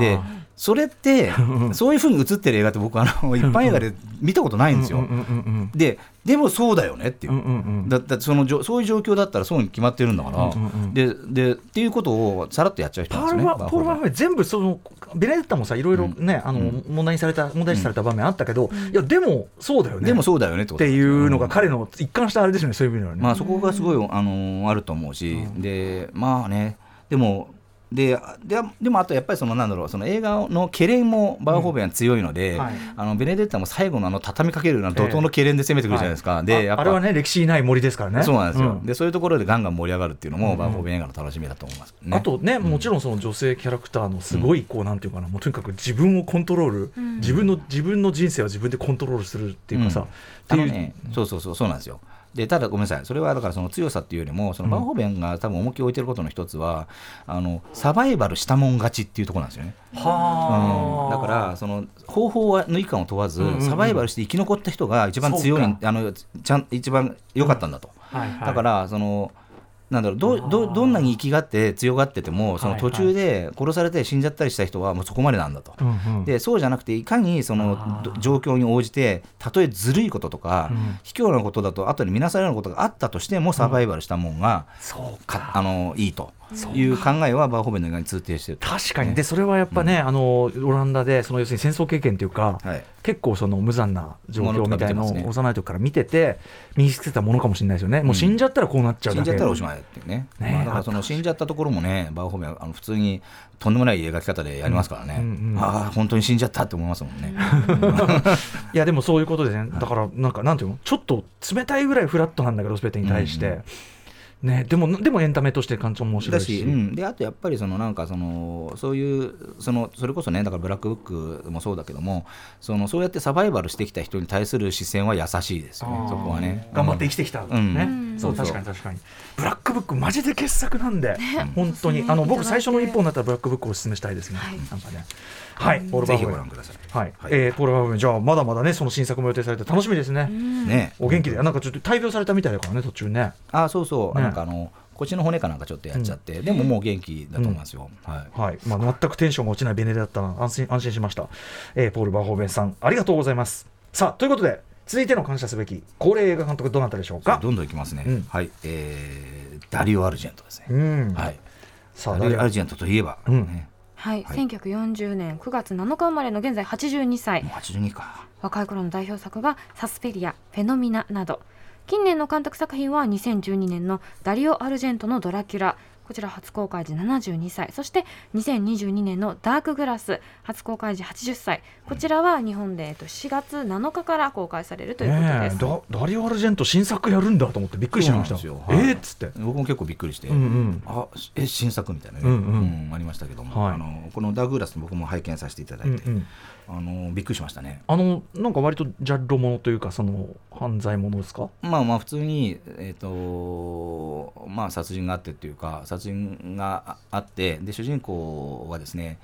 でそれってそういうふうに映ってる映画って僕あの *laughs* 一般映画で見たことないんですよ。うんうんうんうんででもそうだよねっていう。うんうんうんだだってそのじょそういう状況だったらそうに決まってるんだから、うんうんうんででっていうことをさらっとやっちゃう人パなんですよね。ールは。ポール・バ全部そのベネデッタもさいろいろね、あのうん。問題にされた問題視された場面あったけど、いやでもそうだよね。でもそうだよねってっていうのがうん彼の一貫したあれですよねそういう意味ではね。まあそこがすごい、あのあると思うし、でまあねでもでででもあとやっぱりそのなんだろうその映画のケレンもバーホーベンは強いので、うんはい。あのベネデッタも最後のあの畳みかけるような怒涛のケレンで攻めてくるじゃないですか、でやっぱああれはね歴史ない森ですからね。そうなんですよ、ん。でそういうところでガンガン盛り上がるっていうのも、バーホーベン映画の楽しみだと思います、ね、あとね、もちろんその女性キャラクターのすごいこう、なんていうかな。もうとにかく自分をコントロール、ん。自分の自分の人生は自分でコントロールするっていうかさ、うん。っていう、ね、そうそうそうそうなんですよでただごめんなさい。それはだからその強さっていうよりもそのバーホーベンが多分重きを置いてることの一つは、あのサバイバルしたもん勝ちっていうところなんですよね、はあ、うん。だからその方法は抜い感を問わず、うんうんうん。サバイバルして生き残った人が一番強いあのちゃん一番良かったんだと、はいはい。だからそのなんだろうどうどうどんなに生きがって強がっててもその途中で殺されて死んじゃったりした人はもうそこまでなんだと。うんうん。でそうじゃなくていかにその状況に応じてたとえずるいこととか、うん。卑怯なことだと後に見なされることがあったとしてもサバイバルしたもんが、そうか。あのいいという考えはバーホーベンの映画に通底してると。確かに、でそれはやっぱね、あのオランダでその要するに戦争経験というか、はい。結構その無残な状況みたいのをものとか見てますね。幼い時から見てて身につけたものかもしれないですよね、もう死んじゃったらこうなっちゃう死だけ。んじゃったらおしまいっていうね。ね。まあ、だからその死んじゃったところもねバーホーベンはあの普通にとんでもない描き方でやりますからね、うんうんうん。ああ本当に死んじゃったって思いますもんね、*laughs* いやでもそういうことでね。だからなんかなんていうの？ちょっと冷たいぐらいフラットなんだけど全てに対して、ねでもでもエンタメとして感情面白いし。だし、うん、であとやっぱりそのなんかそのそういうそのそれこそねだからブラックブックもそうだけどもそのそうやってサバイバルしてきた人に対する視線は優しいですよねそこはね。頑張って生きてきた、うん。ね、うん。そう確かに確かに。ブラックブックマジで傑作なんで、本当に。ね。あの僕最初の一本だったらブラックブックをお勧めしたいですね、はい。なんかねはい。ポール・バぜひご覧ください、はい、はい。えーポール・バーホーベンじゃあまだまだねその新作も予定されて楽しみですね、ね。お元気でなんかちょっと大病されたみたいだからね途中ね。あそうそう、ね。なんかあの腰の骨かなんかちょっとやっちゃって、でももう元気だと思いますよ、はい。はい。まあ、全くテンションが落ちないベネだったな。安心安心しました、えーポール・バーホーベンさんありがとうございます。さあということで続いての感謝すべき高齢映画監督どなたでしょうか？どんどんいきますね、うん。はい。えーダリオ・アルジェントですね、うん。はい。さあダリオ・アルジェントといえば、うん。ねはい、はい。1940年9月7日生まれの現在82歳。もう82か。若い頃の代表作が「サスペリア」「フェノミナ」など。近年の監督作品は2012年のダリオ・アルジェントの「ドラキュラ」こちら初公開時72歳そして2022年の「ダークグラス」初公開時80歳。こちらは日本でえっと4月7日から公開されるということねえです。ダダリオ・アルジェント新作やるんだと思ってびっくりしました。えーっつって。僕も結構びっくりして、うんうん。あえ新作みたいなね、うんうん。ありましたけども、はい。あのこのダークグラス僕も拝見させていただいて、うんうんあのびっくりしましたね。あのなんか割とジャッロものというかその犯罪ものですか？まあまあ普通に、えーとまあ、殺人があってっていうか殺人がああってで主人公はですね、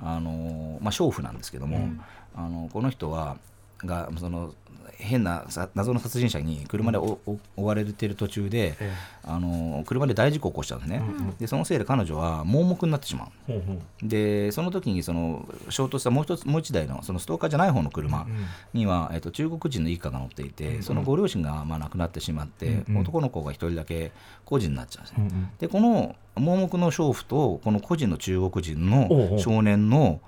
あのまあ、娼婦なんですけども、うん。あのこの人はがその変なさ謎の殺人者に車でおお追われてる途中で、えあの車で大事故を起こしちゃうんですね、うんでそのせいで彼女は盲目になってしまう。ほうほう。でその時にその衝突したもう一つもう一台のそのストーカーじゃない方の車には、えっと中国人の一家が乗っていて、うんそのご両親がまあ亡くなってしまって、うん男の子が一人だけ孤児になっちゃうんですね。うんうん。でこの盲目の娼婦とこの孤児の中国人おうおう。の少年の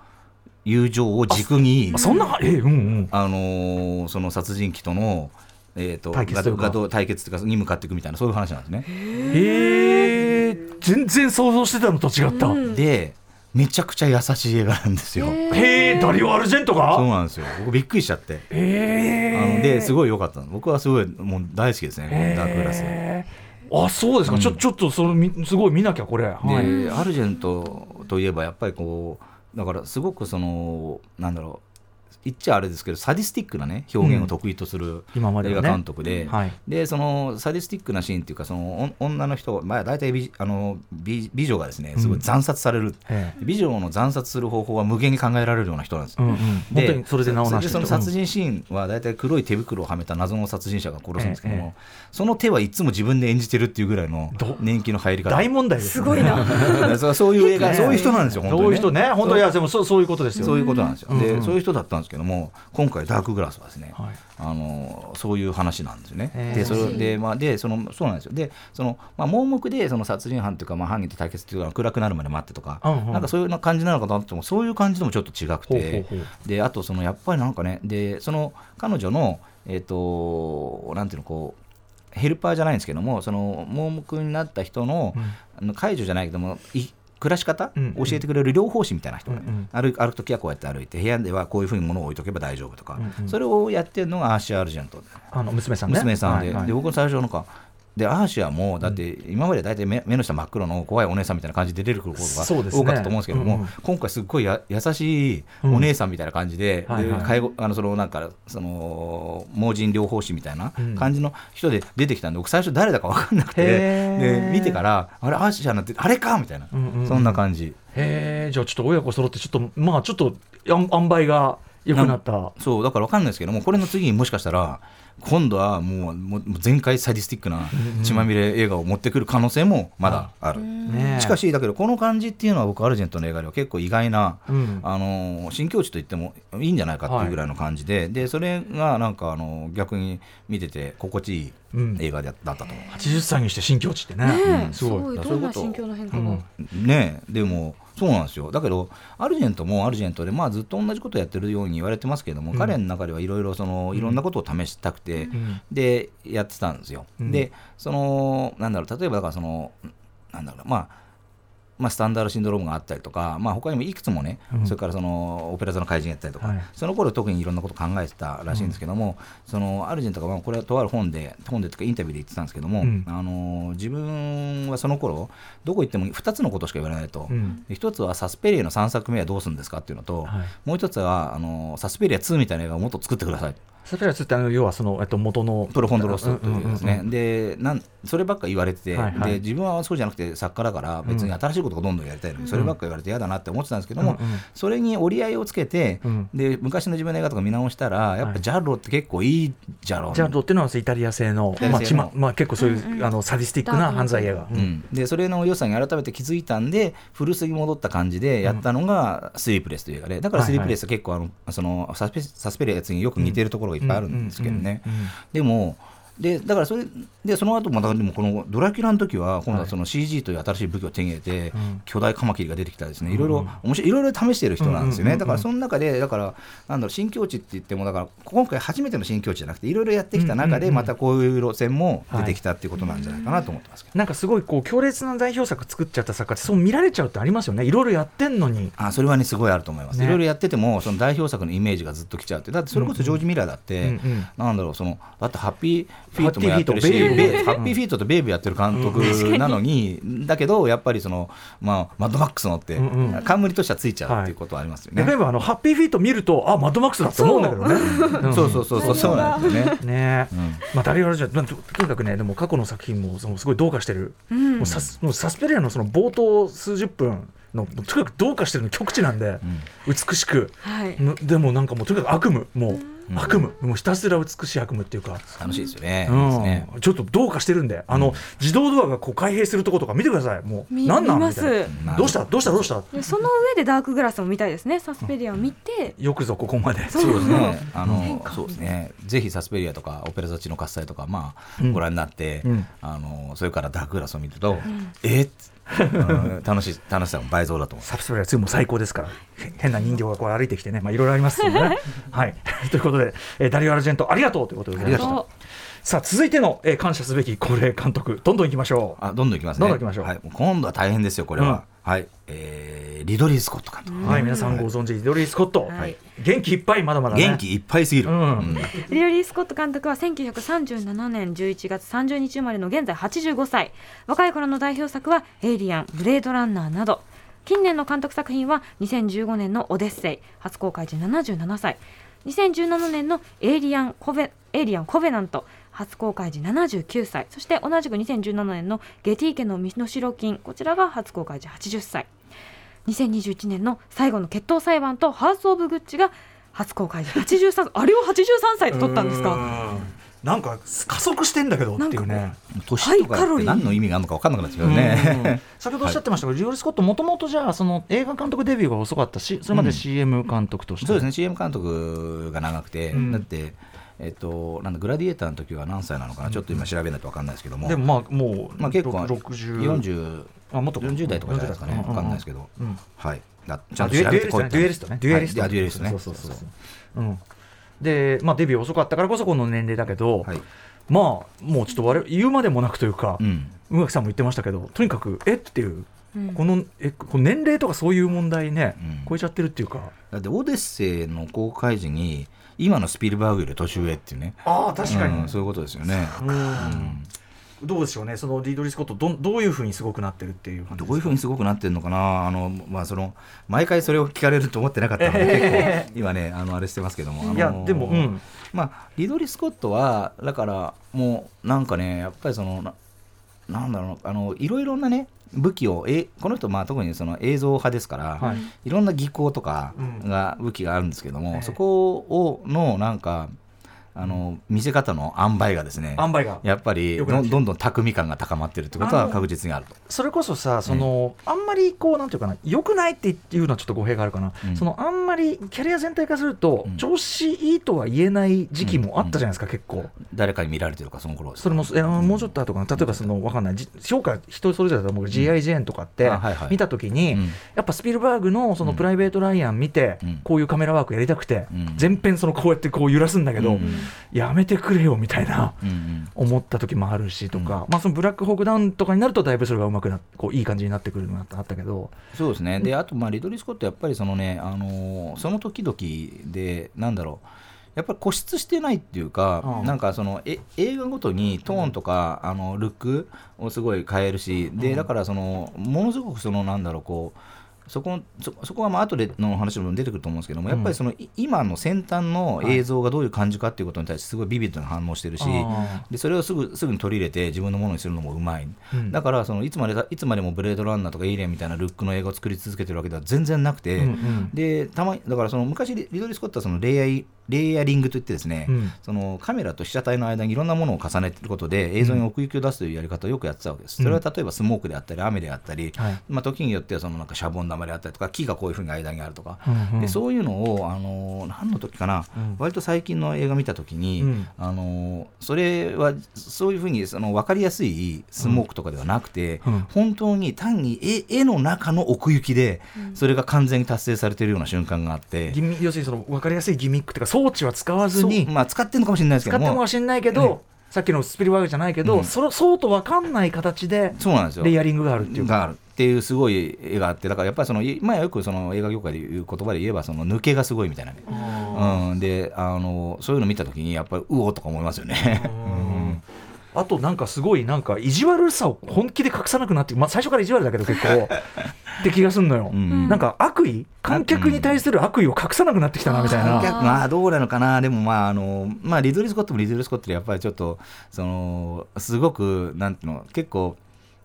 友情を軸にあそんなえーうんうん。あのーその殺人鬼との、えー、と対決というか。対決とかに向かっていくみたいなそういう話なんですね。えー、全然想像してたのと違った、うん。でめちゃくちゃ優しい映画なんですよ。へえダリオ・アルジェントが？そうなんですよ。僕びっくりしちゃって。えー、あのですごい良かったの。僕はすごいもう大好きですね、えー。ダークグラス。あそうですか、うん。ちょちょっとそれみすごい見なきゃこれ、はい、でアルジェントといえばやっぱりこうだからすごくそのなんだろう言っちゃあれですけどサディスティックなね表現を得意とする今まではね。映画監督で、はい。でそのサディスティックなシーンっていうかそのお女の人、まあ、大体美あの美美女がですねすごい惨殺される、え美女の惨殺する方法は無限に考えられるような人なんですよ。うんうん、本当にそれでそその殺人シーンは大体黒い手袋をはめた謎の殺人者が殺すんですけども、ええその手はいつも自分で演じてるっていうぐらいのど年季の入り方。大問題ですすごいな。*laughs* そういう映画、ねそういう人なんですよ、本当に、そういう人ね。本当いやでもそうそういうことですよそういうことなんですよ、でうんうん。そういう人だったんですけども、今回、ダークグラスはですね、はい。あのそういう話なんですよね。でそれで、まあ、でそのそうなんですよ。でその、まあ、盲目でその殺人犯というか、まあ、犯人と対決っていうのは暗くなるまで待ってとか、うんうん。なんかそういう感じなのかなと思ってもそういう感じでもちょっと違くてであとそのやっぱりなんかねでその彼女のえっ、となんていうのこうヘルパーじゃないんですけどもその盲目になった人の、あの解除じゃないけどもい暮らし方うん教えてくれる療法士みたいな人が、うんうん。歩く時はこうやって歩いて部屋ではこういうふうに物を置いとけば大丈夫とか、うんうん。それをやってるのがアーシー・アルジェントあの娘さんね。娘さんで,、はいはい。で僕も最初なんかでアーシアもだって今まで大体目目の下真っ黒の怖いお姉さんみたいな感じで出てくることが多かったと思うんですけども、うんうん。今回すっごいや優しいお姉さんみたいな感じで,で、うんはいはい。介護あのそのなんかその盲人療法士みたいなうん。感じの人で出てきたんで僕最初誰だか分かんなくてで見てからあれアーシアなんてあれかみたいな、うんうんうん。そんな感じ。へえじゃあちょっと親子揃ってちょっとまあちょっとあん塩梅が良くなった。そうだから分かんないですけどもこれの次にもしかしたら今度はもうもう全開サディスティックな血まみれ映画を持ってくる可能性もまだある。しかしだけどこの感じっていうのは僕アルジェントの映画では結構意外な、うん。あの新境地と言ってもいいんじゃないかっていうぐらいの感じで,、でそれがなんかあの逆に見てて心地いいうん。映画だだったと。思80歳にして新境地ってね。ねえうん。すごい。すごい。どんな心境の変化が、うん。う、ねえ。でもそうなんですよ。だけどアルジェントもアルジェントで、まあ、ずっと同じことをやってるように言われてますけども、うん。彼の中ではいろいろそのいろんなことを試したくて、ん。でやってたんですよ。うん。でそのなんだろう例えばだからそのなんだろうなまあまあ、スタンダードシンドロームがあったりとか、まあ、他にもいくつもね、うん。それからそのオペラ座の怪人やったりとか、はい。その頃特にいろんなこと考えてたらしいんですけども、そのアルジェントが、まあ、これはとある本で本でとかインタビューで言ってたんですけども、うん。あの自分はその頃どこ行っても2つのことしか言われないと、うん。で1つはサスペリアの3作目はどうするんですかっていうのと、はい。もう1つはあのサスペリア2みたいな映画をもっと作ってくださいサペラスってあの要はその、えっと、元のプロフォンドロストというですね、んんんでなんそればっか言われてて、はいはい。で自分はそうじゃなくて作家だから別に新しいことをどんどんやりたいのに、そればっか言われて嫌だなって思ってたんですけども、うんうん。それに折り合いをつけて、うん。で昔の自分の映画とか見直したらやっぱジャロって結構いいジャロ、ジャンロっていうのはイタリア製のイタリア製の。まあちままあ、結構そういう、うんうんあのサディスティックな犯罪映画、うん。でそれの良さに改めて気づいたんで古巣に戻った感じでやったのが「スリープレス」という映画でだから「スリープレス」は結構あのそのサスペサスペによく似てるところがいっぱいあるんですけどね。でもでだからそれでその後またでもこのドラキュラの時は今度はその CG という新しい武器を手に入れて、うん。巨大カマキリが出てきたりですね。うん。いろいろ面白いいろいろ試している人なんですよね、だからその中でだからなんだろう新境地って言ってもだから今回初めての新境地じゃなくていろいろやってきた中でまたこういう路線も出てきたっていうことなんじゃないかなと思ってますけど。なんかすごいこう強烈な代表作作っちゃった作家ってそう見られちゃうってありますよね。いろいろやってんのに。あそれはねすごいあると思います、ね。いろいろやっててもその代表作のイメージがずっときちゃうって。だってそれこそジョージ・ミラーだって、うんうん。なんだろうそのだってハッピーフィートもやってるしハッピーフィートベイブベイハッピーフィートとベイブやってる監督なのに、だけどやっぱりその、まあ、マッドマックスのって、冠としてはついちゃうっていうことはありますよね。例えばあのハッピーフィート見るとあマッドマックスだと思うんだけどね。*laughs* ん。そうそうそうそうそうなんですよね。ね。うん。まあ、誰があるじゃととにかくね、でも過去の作品もそのすごいどうかしてる、うん。もうサスもうサスペリアのその冒頭数十分の、とにかくどうかしてるの極致なんで、美しく、はい。むでもなんかもうとにかく悪夢、もう、うん悪夢、もうひたすら美しい悪夢っていうか。楽しいですよね。うん。ですね。ちょっとどうかしてるんで、あの自動ドアがこう開閉するとことか見てください、もう、見なんみたいな、どうした、どうした、どうした、でその上でダークグラスも見たいですね。サスペリアを見て、よくぞここまで。そう。ですね。あのそうですね。ぜひサスペリアとかオペラ座地の喝采とかまあ、うん。ご覧になって、うん。あのそれからダークグラスを見ると、えっ、うん楽しい楽しさも倍増だと思う。サスペリア2も最高ですから、へ変な人形がこう歩いてきてね、まあいろいろありますのでね。*laughs* はい、*laughs* ということで、えーダリオ・アルジェントありがとうということでございましたありがと。さあ続いての、えー感謝すべき恒例監督どんどんいきましょう。あどんどんいきますね。どんどん行きましょうはい、もう今度は大変ですよこれは。はい、えーリドリー・スコット監督。はい皆さんご存知リドリー・スコット、はい。元気いっぱいまだまだね。元気いっぱいすぎる。うん。うん。リオリー・スコット監督は1937年11月30日生まれの現在85歳。若い頃の代表作は「エイリアン」「ブレードランナー」など。近年の監督作品は2015年の「オデッセイ」初公開時77歳。2017年のエイリアンコベ「エイリアンコベナント」初公開時79歳。そして同じく2017年の「ゲティ家の身代金」こちらが初公開時80歳。2021年の最後の決闘裁判とハウス・オブ・グッチが初公開時83歳あれを83歳で撮ったんですか？うん。なんか加速してんだけどっていうね。年とかって何の意味があるのか分かんなくなっちゃうよね。先ほどおっしゃってましたけど、リドリー・スコットもともとじゃあその映画監督デビューが遅かったしそれまで CM 監督として、そうですね CM 監督が長くて、うんだって。えっと、なんだグラディエーターの時は何歳なのかな、ちょっと今調べないと分かんないですけども、でもまあもう、まあ、結構60 40あもっと40代とかじゃないですかね、40分かんないですけど、うんはい、だちちゃんとゃんと調べてこいって。デュエリストね。デュエリスト。ねはいデュエリストね。そう。そうそうそう。うん。でまあデビュー遅かったからこそこの年齢だけど、はい。まあもうちょっと我々言うまでもなくというか、うん。宇垣さんも言ってましたけどとにかくえ？っていう。うん。このえ？この年齢とかそういう問題ね、うん。超えちゃってるっていうか。だってオデッセイの公開時に今のスピルバーグより年上っていうね。ああ確うんそういうことですよね、うん。どうでしょうねそのリードリー・スコットどんどういうふうにすごくなってるっていうどういうふうにすごくなってるのかな？あの、まあ、その毎回それを聞かれると思ってなかったので、*laughs* 結構今ねあのあれしてますけども、いやでもうん。まあ、リドリー・スコットはだからもうなんかねやっぱりそのななんだろうあのいろいろなね武器をえこの人まあ特にその映像派ですから、はい。い、ろんな技巧とかうん。が武器があるんですけども、ええ。そこをのなんかあの見せ方の塩梅がですね塩梅が。やっぱりどんどん巧み感が高まってるってことは確実にあると。それこそさその、あんまりこうなんていうかな良くないっていうのはちょっと語弊があるかな、うん。そのあんまりキャリア全体化すると、うん。調子いいとは言えない時期もあったじゃないですか、結構。誰かに見られてるかその頃それもいやもうちょっと後かな。例えばそのわかんない。じ評価人それぞれだと思う G.I. ジェーンとかってあはいはい見た時に、うん。やっぱスピルバーグのそのうん。プライベート・ライアン見て、うん。こういうカメラワークやりたくて、うん。全編そのこうやってこう揺らすんだけど、うんやめてくれよみたいな。うんうん。思った時もあるしとか、うん。まあそのブラックホークダウンとかになるとだいぶそれがうまくなこういい感じになってくるのがあったけど、そうですね、であと、まあ、リドリー・スコット、やっぱりそのね、あのーその時々で、なんだろう、やっぱり固執してないっていうか、うん。なんかそのえ映画ごとにトーンとか、あのルックをすごい変えるし、でうん。だからその、ものすごくその、なんだろう、こう、そこそそこはまあ後での話でも出てくると思うんですけども、やっぱりそのい今の先端の映像がどういう感じかっていうことに対してすごいビビッドに反応してるし、あでそれをすぐすぐに取り入れて自分のものにするのもうまい、うん。だからそのいつまでだいつまでもブレードランナーとかエイリアンみたいなルックの映画を作り続けてるわけでは全然なくて、うんうん。でたまにだからその昔リリドリー・スコットはそのレイヤーレイヤリングといってですね、うん。そのカメラと被写体の間にいろんなものを重ねていることで映像に奥行きを出すというやり方をよくやってたわけです。それは例えばスモークであったり雨であったり、はい。まあ、時によってはそのなんかシャボン玉であったりとか木がこういうふうに間にあるとか、うんうん。でそういうのを、あの何の時かな、うん。割と最近の映画見た時に、うん。あのそれはそういうふうにその分かりやすいスモークとかではなくて、うん。本当に単に絵絵の中の奥行きでそれが完全に達成されているような瞬間があって、要するにその分かりやすいギミックっていうか装置は使わずにまあ、使ってるのかもしれないです使ってけどももかもしれないけど、さっきのスピルバーグじゃないけど、うん。それそうと分かんない形でそうなんですよ。レイヤリングがあるっていう。があるっていうすごい絵があってだからやっぱりその今よくその映画業界で言う言葉で言えばその抜けがすごいみたいなね、うん、であのそういうの見た時にやっぱりうおとか思いますよね。*laughs* うんあとなんかすごいなんか意地悪さを本気で隠さなくなって、まあ、最初から意地悪だけど結構 *laughs* って気がするのよ、うん。なんか悪意？観客に対する悪意を隠さなくなってきたなみたいな、観客まあどうなのかな？でもまああのまあリドリー・スコットもリドリー・スコットでやっぱりちょっとそのすごくなんていうの結構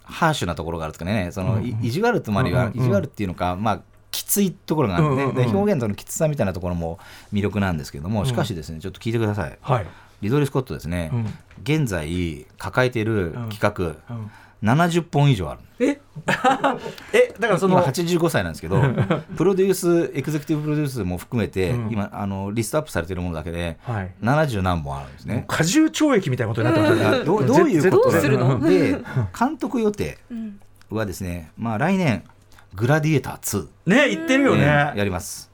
ハーシュなところがあるんですかねその、うん意地悪とまでは、うんうんうん。意地悪っていうのかまあきついところがあるんで,、うんうんうんで表現とのきつさみたいなところも魅力なんですけどもうん。しかしですねちょっと聞いてください。はい、リドリー・スコットですね、うん。現在抱えている企画、うん。70本以上ある。え？*laughs* えだからその今85歳なんですけど *laughs* プロデュースエグゼクティブプロデュースも含めて、うん。今あのリストアップされているものだけではい。70何本あるんですね。過重懲役みたいなことになってますね。どうどういうことどうするの？で *laughs* 監督予定うん。はですね、まあ、来年グラディエーター2、ね言ってるよね、ねやります。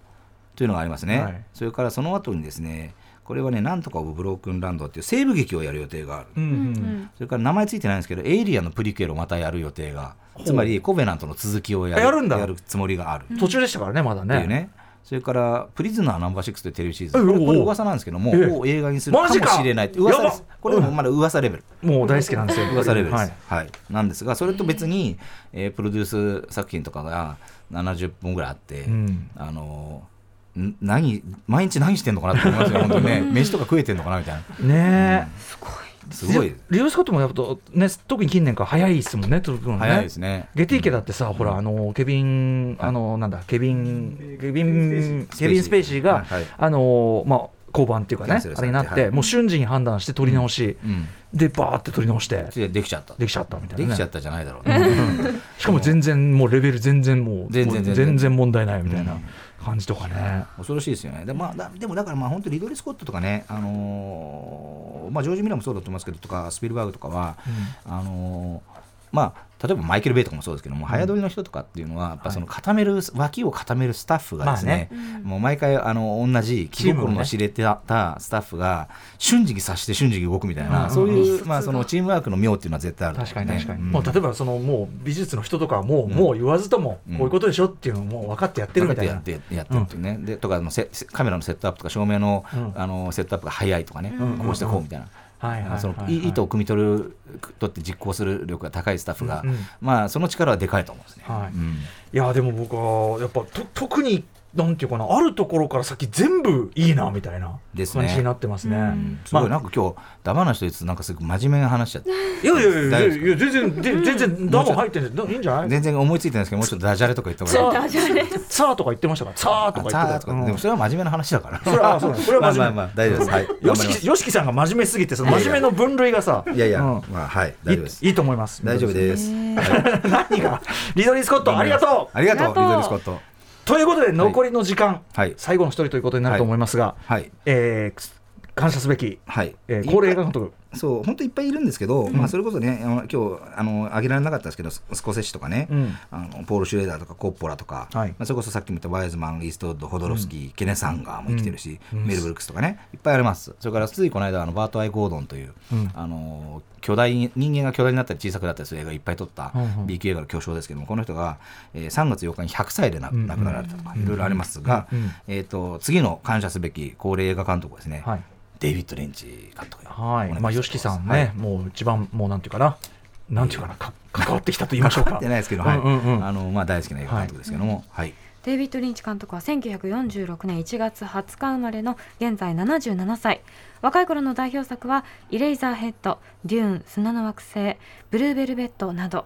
というのがありますね、はい。それからその後にですねこれはねなんとかオブ・ブロークンランドっていう西部劇をやる予定がある、うんううんん。それから名前ついてないんですけどエイリアンのプリクエルをまたやる予定がつまりコベナントの続きをやるやるんだ。つもりがある、途中でしたからねまだね。っていうね。それから、プリズナーナンバーシックスというテレビシリーズ、えおうおうこれこれ噂なんですけども、ええもう映画にするかもマジかしれないって噂です。これでもまだ噂レベル、もう大好きなんですよ。噂レベルです、ははい。いなんですが、それと別に、えープロデュース作品とかが70本ぐらいあって、うん。あの何毎日何してんのかなって思いますよ、*laughs* 本当にね、飯とか食えてんのかなみたいな、ねすごい。リリオスコットもやっぱね特に近年から早いですもんね届くのね。早いですね。ゲティ家だってさ、ほらあのケビンあのなんだケビンケビンケビンスペイシーが、はいはい。あのまあ交番っていうかねあれになって、はい。もう瞬時に判断して取り直し、うん、でバーって取り直して。でできちゃった。できちゃったみたいな、ね、できちゃったじゃないだろうね。しかも全然もうレベル全然もう全然問題ないみたいなうん。感じとかね、恐ろしいですよね。で,、まあ、だでもだからまあ本当リドリー・スコットとかね、あのーまあ、ジョージ・ミラーもそうだと思いますけどとかスピルバーグとかは、あのーまあ例えばマイケル・ベイとかもそうですけども、早撮りの人とかっていうのはやっぱその固める、脇を固めるスタッフがですね,、もう毎回あの同じ気心の知れてたスタッフが瞬時に察して瞬時に動くみたいな、そういう、まあ、そのチームワークの妙っていうのは絶対ある、確かに確かに、もう例えばそのもう美術の人とかはもう,、もう言わずともこういうことでしょっていうのをもう分かってやってるみたいな。やってやってるっていうね、でとかのせカメラのセットアップとか照明の,、あのセットアップが早いとかね、こうしてこうみたいな。はいはい、その意図を汲み取る取って実行する力が高いスタッフが、うんうん、まあその力はでかいと思うんですね。はい。うん、いやでも僕はやっぱと特になんていうかなあるところから先全部いいなみたいな感じになってますね。すねうん、すごい、なんか今日ダマな人つなんかすごく真面目な話しちゃって。いやいやいや *laughs* いやいや全然全然ダマ入ってんでいいんじゃない？全然思いついてないんですけどもうちょっとダジャレとか言った方がいい。さあとか言ってましたから。さあとか言ってた。でもそれは真面目な話だから。それはそうこれは真面目。*laughs* まあまあ大丈夫です。はい。よしよしきさんが真面目すぎてその真面目の分類がさ。いやいやまあはい大丈夫です。いいと思います。大丈夫です。*laughs* 何が？リドリー・スコットありがとう。ありがとうリドリー・スコット。ということで残りの時間、はい、最後の一人ということになると思いますが、はい、えー、感謝すべき、はい。えー、高齢映画監督そう本当いっぱいいるんですけど、うん、まあ、それこそね今日あの挙げられなかったですけどスコセッシとかね、うん、あのポール・シュレーダーとかコッポラとか、はい、まあ、それこそさっきも言ったワイズマンイーストウッドホドロフスキー、うん、ケネ・サンガーも生きてるし、メル・ブルックスとかねいっぱいあります。それからついこの間あのバート・アイ・ゴードンという、あの巨大人間が巨大になったり小さくなったりする映画いっぱい撮った B 級映画の巨匠ですけどもこの人が、えー、3月8日に100歳で亡くなられたとかいろいろありますが、えーと、次の感謝すべき高齢映画監督ですね、はいデイビッド・レンチ監督はい、まあ、吉木さんね、はい、もう一番もうなんていうかななんていうかなか関わってきたと言いましょうか。ってないですけど、はい、うんうん、あのまあ大好きな映画監督ですけども、はい。デイビッド・リンチ監督は1946年1月20日生まれの現在77歳。若い頃の代表作は「イレイザーヘッド」「デューン」「砂の惑星」「ブルーベルベット」など、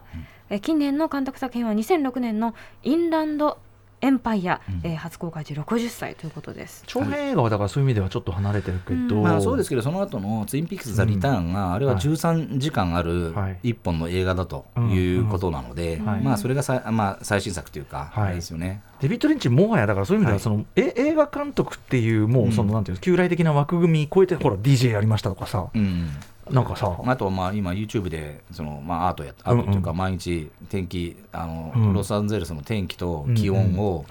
うん、近年の監督作品は2006年の「インランドエンパイア、うん、えー、初公開時60歳ということです。長編映画はだからそういう意味ではちょっと離れてるけど、うん、まあ、そうですけどその後のツインピックス・ザ・リターンが、あれは13時間ある一本の映画だということなので、まあ、それがさ、まあ、最新作というか、はい、ですよね。デビッド・リンチもはやだからそういう意味ではその、はい、え映画監督っていうもうその、なんていう旧来的な枠組み超えてほら DJ やりましたとかさ、うん、なんかさ。あとはまあ今 YouTube でその、まあ、アートやアートというか毎日天気あの、うん、ロサンゼルスの天気と気温を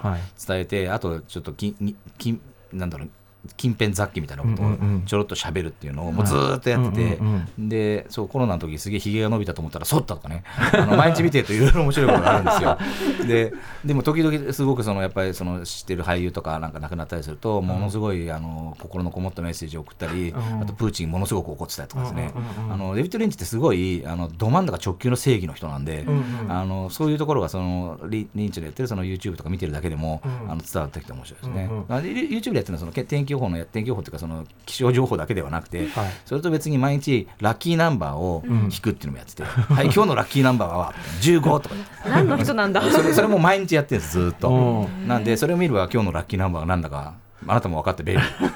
伝えて、あとちょっとききなんだろう近辺雑記みたいなことをちょろっと喋るっていうのをもうずっとやってて、でそうコロナの時すげえひげが伸びたと思ったらそったとかね。あの毎日見てるといろいろ面白いことがあるんですよ。*laughs* ででも時々すごくそのやっぱりその知ってる俳優とかなんか亡くなったりするとものすごいあの心のこもったメッセージを送ったり、あとプーチンものすごく怒ってたりとかですね、あのデビッド・レンチってすごいあのど真ん中直球の正義の人なんで、あのそういうところがそのリリンチでやってるその YouTube とか見てるだけでも、あの伝わってきて面白いですね、YouTube でやってるのはその天気予報の天気予報というかその気象情報だけではなくて、はい、それと別に毎日ラッキーナンバーを引くっていうのもやってて、うん、はい今日のラッキーナンバーは15とか何の人なんだ？*laughs* それそれも毎日やってるんですずっと。なんでそれを見れば今日のラッキーナンバーが何だかあなたも分かって便利 *laughs*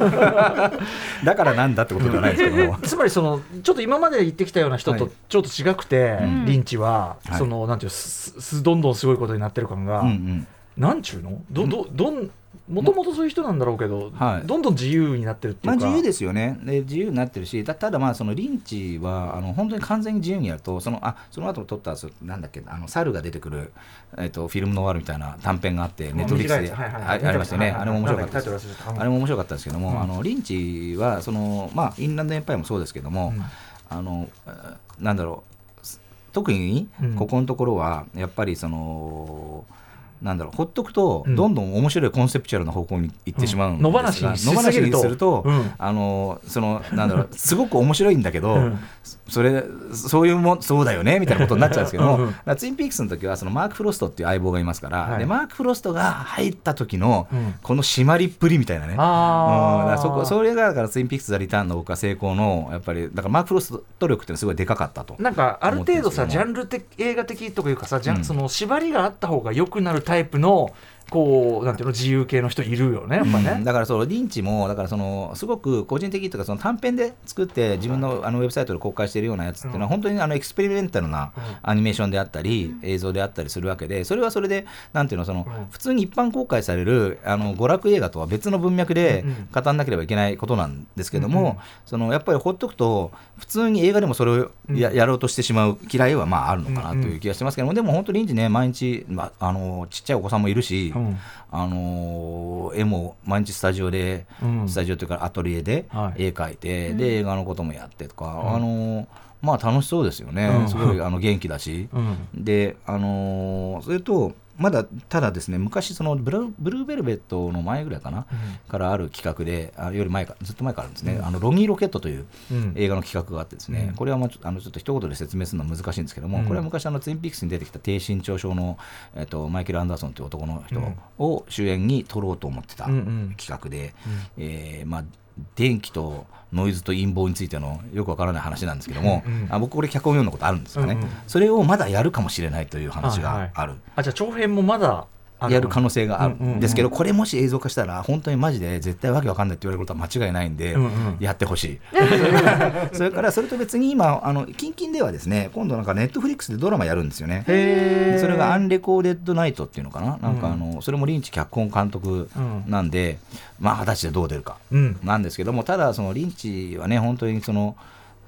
だからなんだってことじゃないですけどつまりそのちょっと今まで言ってきたような人とちょっと違くて、はい、リンチは、そのなんていうすどんどんすごいことになってる感が、うんうん、なんちゅうの？どどどんもともとそういう人なんだろうけど、はい、どんどん自由になってるっていうか、まあ、自由ですよね。で自由になってるしたただまあそのリンチはあの本当に完全に自由にやるとそのあその後撮ったなんだっけあの猿が出てくる、えーと、フィルムノワールみたいな短編があってネットリックスでありましたよね、あれも面白かったです。あれも面白かったですけども、うん、あのリンチはその、まあ、インランドエンパイアもそうですけども、うん、あのなんだろう特にここのところはやっぱりその、うんなんだろうほっとくとどんどん面白いコンセプチュアルな方向に行ってしまうんですが、野放しにすると、あのそのなんだろうすごく面白いんだけど、それそういうもそうだよねみたいなことになっちゃうんですけども、*laughs* ツインピークスの時はそのマーク・フロストっていう相棒がいますから、はい、でマーク・フロストが入った時のこの締まりっぷりみたいなね、うん、だそこそれがだからツインピークス・ザ・リターンの僕は成功のやっぱりだからマーク・フロスト力っていうのはすごいでかかったとなんかある程度さジャンル的映画的というかさ、うん、その縛りがあった方がよくなるタイプのこうなんていうの自由系の人いるよねやっぱね、うん。だからそのリンチもだからそのすごく個人的とかその短編で作って自分のあのウェブサイトで公開しているようなやつっていうのは本当にあのエクスペリメンタルなアニメーションであったり映像であったりするわけでそれはそれでなんていうのその普通に一般公開されるあの娯楽映画とは別の文脈で語らなければいけないことなんですけどもそのやっぱりほっとくと普通に映画でもそれをややろうとしてしまう嫌いはまああるのかなという気がしてますけどもでも本当にリンチね毎日まああのちっちゃいお子さんもいるしうん。あの絵も毎日スタジオで、うん。スタジオというかアトリエではい。絵描いて、で映画のこともやってとか、あのまあ楽しそうですよね、うん。すごいあの元気だし、うん。であのそれとまだただですね昔そのブルーブルーベルベットの前ぐらいかな、からある企画であより前かずっと前からあるんですね、あのロギーロケットといううん。映画の企画があってですね、これはまああのちょっと一言で説明するのは難しいんですけども、うん。これは昔あのツインピックスに出てきた低身長症の、えっと、マイケル・アンダーソンという男の人を主演に撮ろうと思ってたうんうん。企画で、えーまあ電気とノイズと陰謀についてのよくわからない話なんですけども、うんうん。あ僕これ脚本読んだことあるんですよね、うんうんそれをまだやるかもしれないという話がある、あじゃあ長編もまだあやる可能性がある。うんですけど、これもし映像化したら本当にマジで絶対わけわかんないって言われることは間違いないんで、やってほしい。*laughs* *laughs* それからそれと別に今あの近々ではですね今度なんかネットフリックスでドラマやるんですよね。それがアンレコーデッドナイトっていうのかな？なんかあのそれもリンチ脚本監督なんで、まあ果たしてどう出るかうん。なんですけどもただそのリンチはね本当にその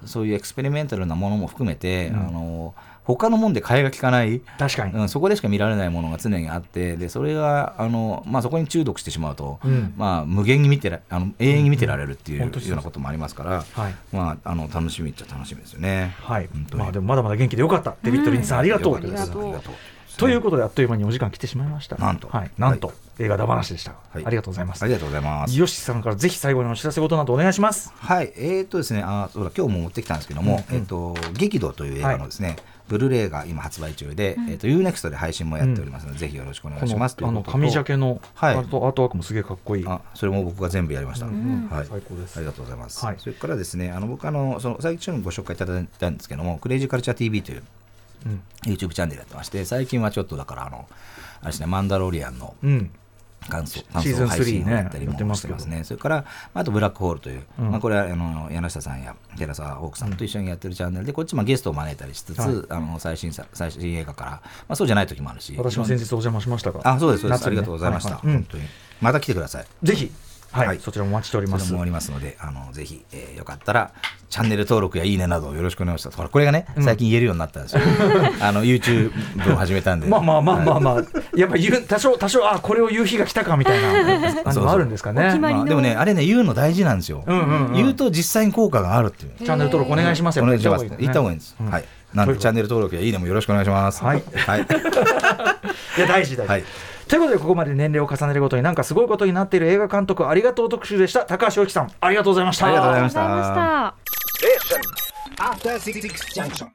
そういうエクスペリメンタルなものも含めて、あの他のもんで替えが利かない。確かに、うん、そこでしか見られないものが常にあって。でそれがあの、まあ、そこに中毒してしまうと、うん。まあ、無限に見てらあの永遠に見てられるっていうようん。本当にそう。うなこともありますから、はい。まあ、あの楽しみっちゃ楽しみですよね。はい。本当に。まあでもまだまだ元気でよかった。デビッド・リンチさん、ありがとう。ありがとう。ということであっという間にお時間来てしまいました。なんと。はい、なんと、映画だ話でした、はい。ありがとうございます。ありがとうございます。よしさんからぜひ最後にお知らせ事などお願いします。はい、えー、っとですね、あそうだ今日も持ってきたんですけども、うんうん。えっと激怒という映画のですね、ブルーレイが今発売中で、えっと UNEXT で配信もやっておりますので、ぜひよろしくお願いしますあの紙ジャケのアはい。ート,、アートワークもすげえかっこいい。あそれも僕が全部やりました。ん。はい、最高です。ありがとうございます。はい。それからですね、あの僕あのその最初にご紹介いただいたんですけども、クレイジーカルチャー TV といううん。YouTube チャンネルやってまして、最近はちょっとだからあのあれですね、マンダロリアンのうん感想シーズン感想配信を3ねやったりもしてますね。それからまああとブラックホールという、うん。まあこれはあの柳下さんや寺澤ホークさんと一緒にやってるチャンネルで、こっちもゲストを招いたりしつつ、はい。あの最新作最新映画から、まあそうじゃない時もあるし、私も先日お邪魔しましたがあそうですそうです、ありがとうございました。はいはい。うん。本当に。また来てください。ぜひはい、はいそちらもお待ちしておりますそれもありますので、あのぜひ、えーよかったら、チャンネル登録やいいねなどよろしくお願いします。ほらこれがね、最近言えるようになったんですよ。*laughs* あの YouTube を始めたんで。まあまあまあまあまあ、やっぱ言う多少多少あこれを言う日が来たかみたいな *laughs* あのあるんですかねまあ、でもね、あれね、言うの大事なんですよ。うんうんうん言うと実際に効果があるっていう。チャンネル登録お願いしますよお願いします。や言った方がいいんです。うんはい。なんで、チャンネル登録やいいねもよろしくお願いします。はいはい。*laughs* いや大事大事、はいということでここまで年齢を重ねるごとになんかすごいことになっている映画監督ありがとう特集でした。高橋由紀さんありがとうございました。ありがとうございまありがとうございました.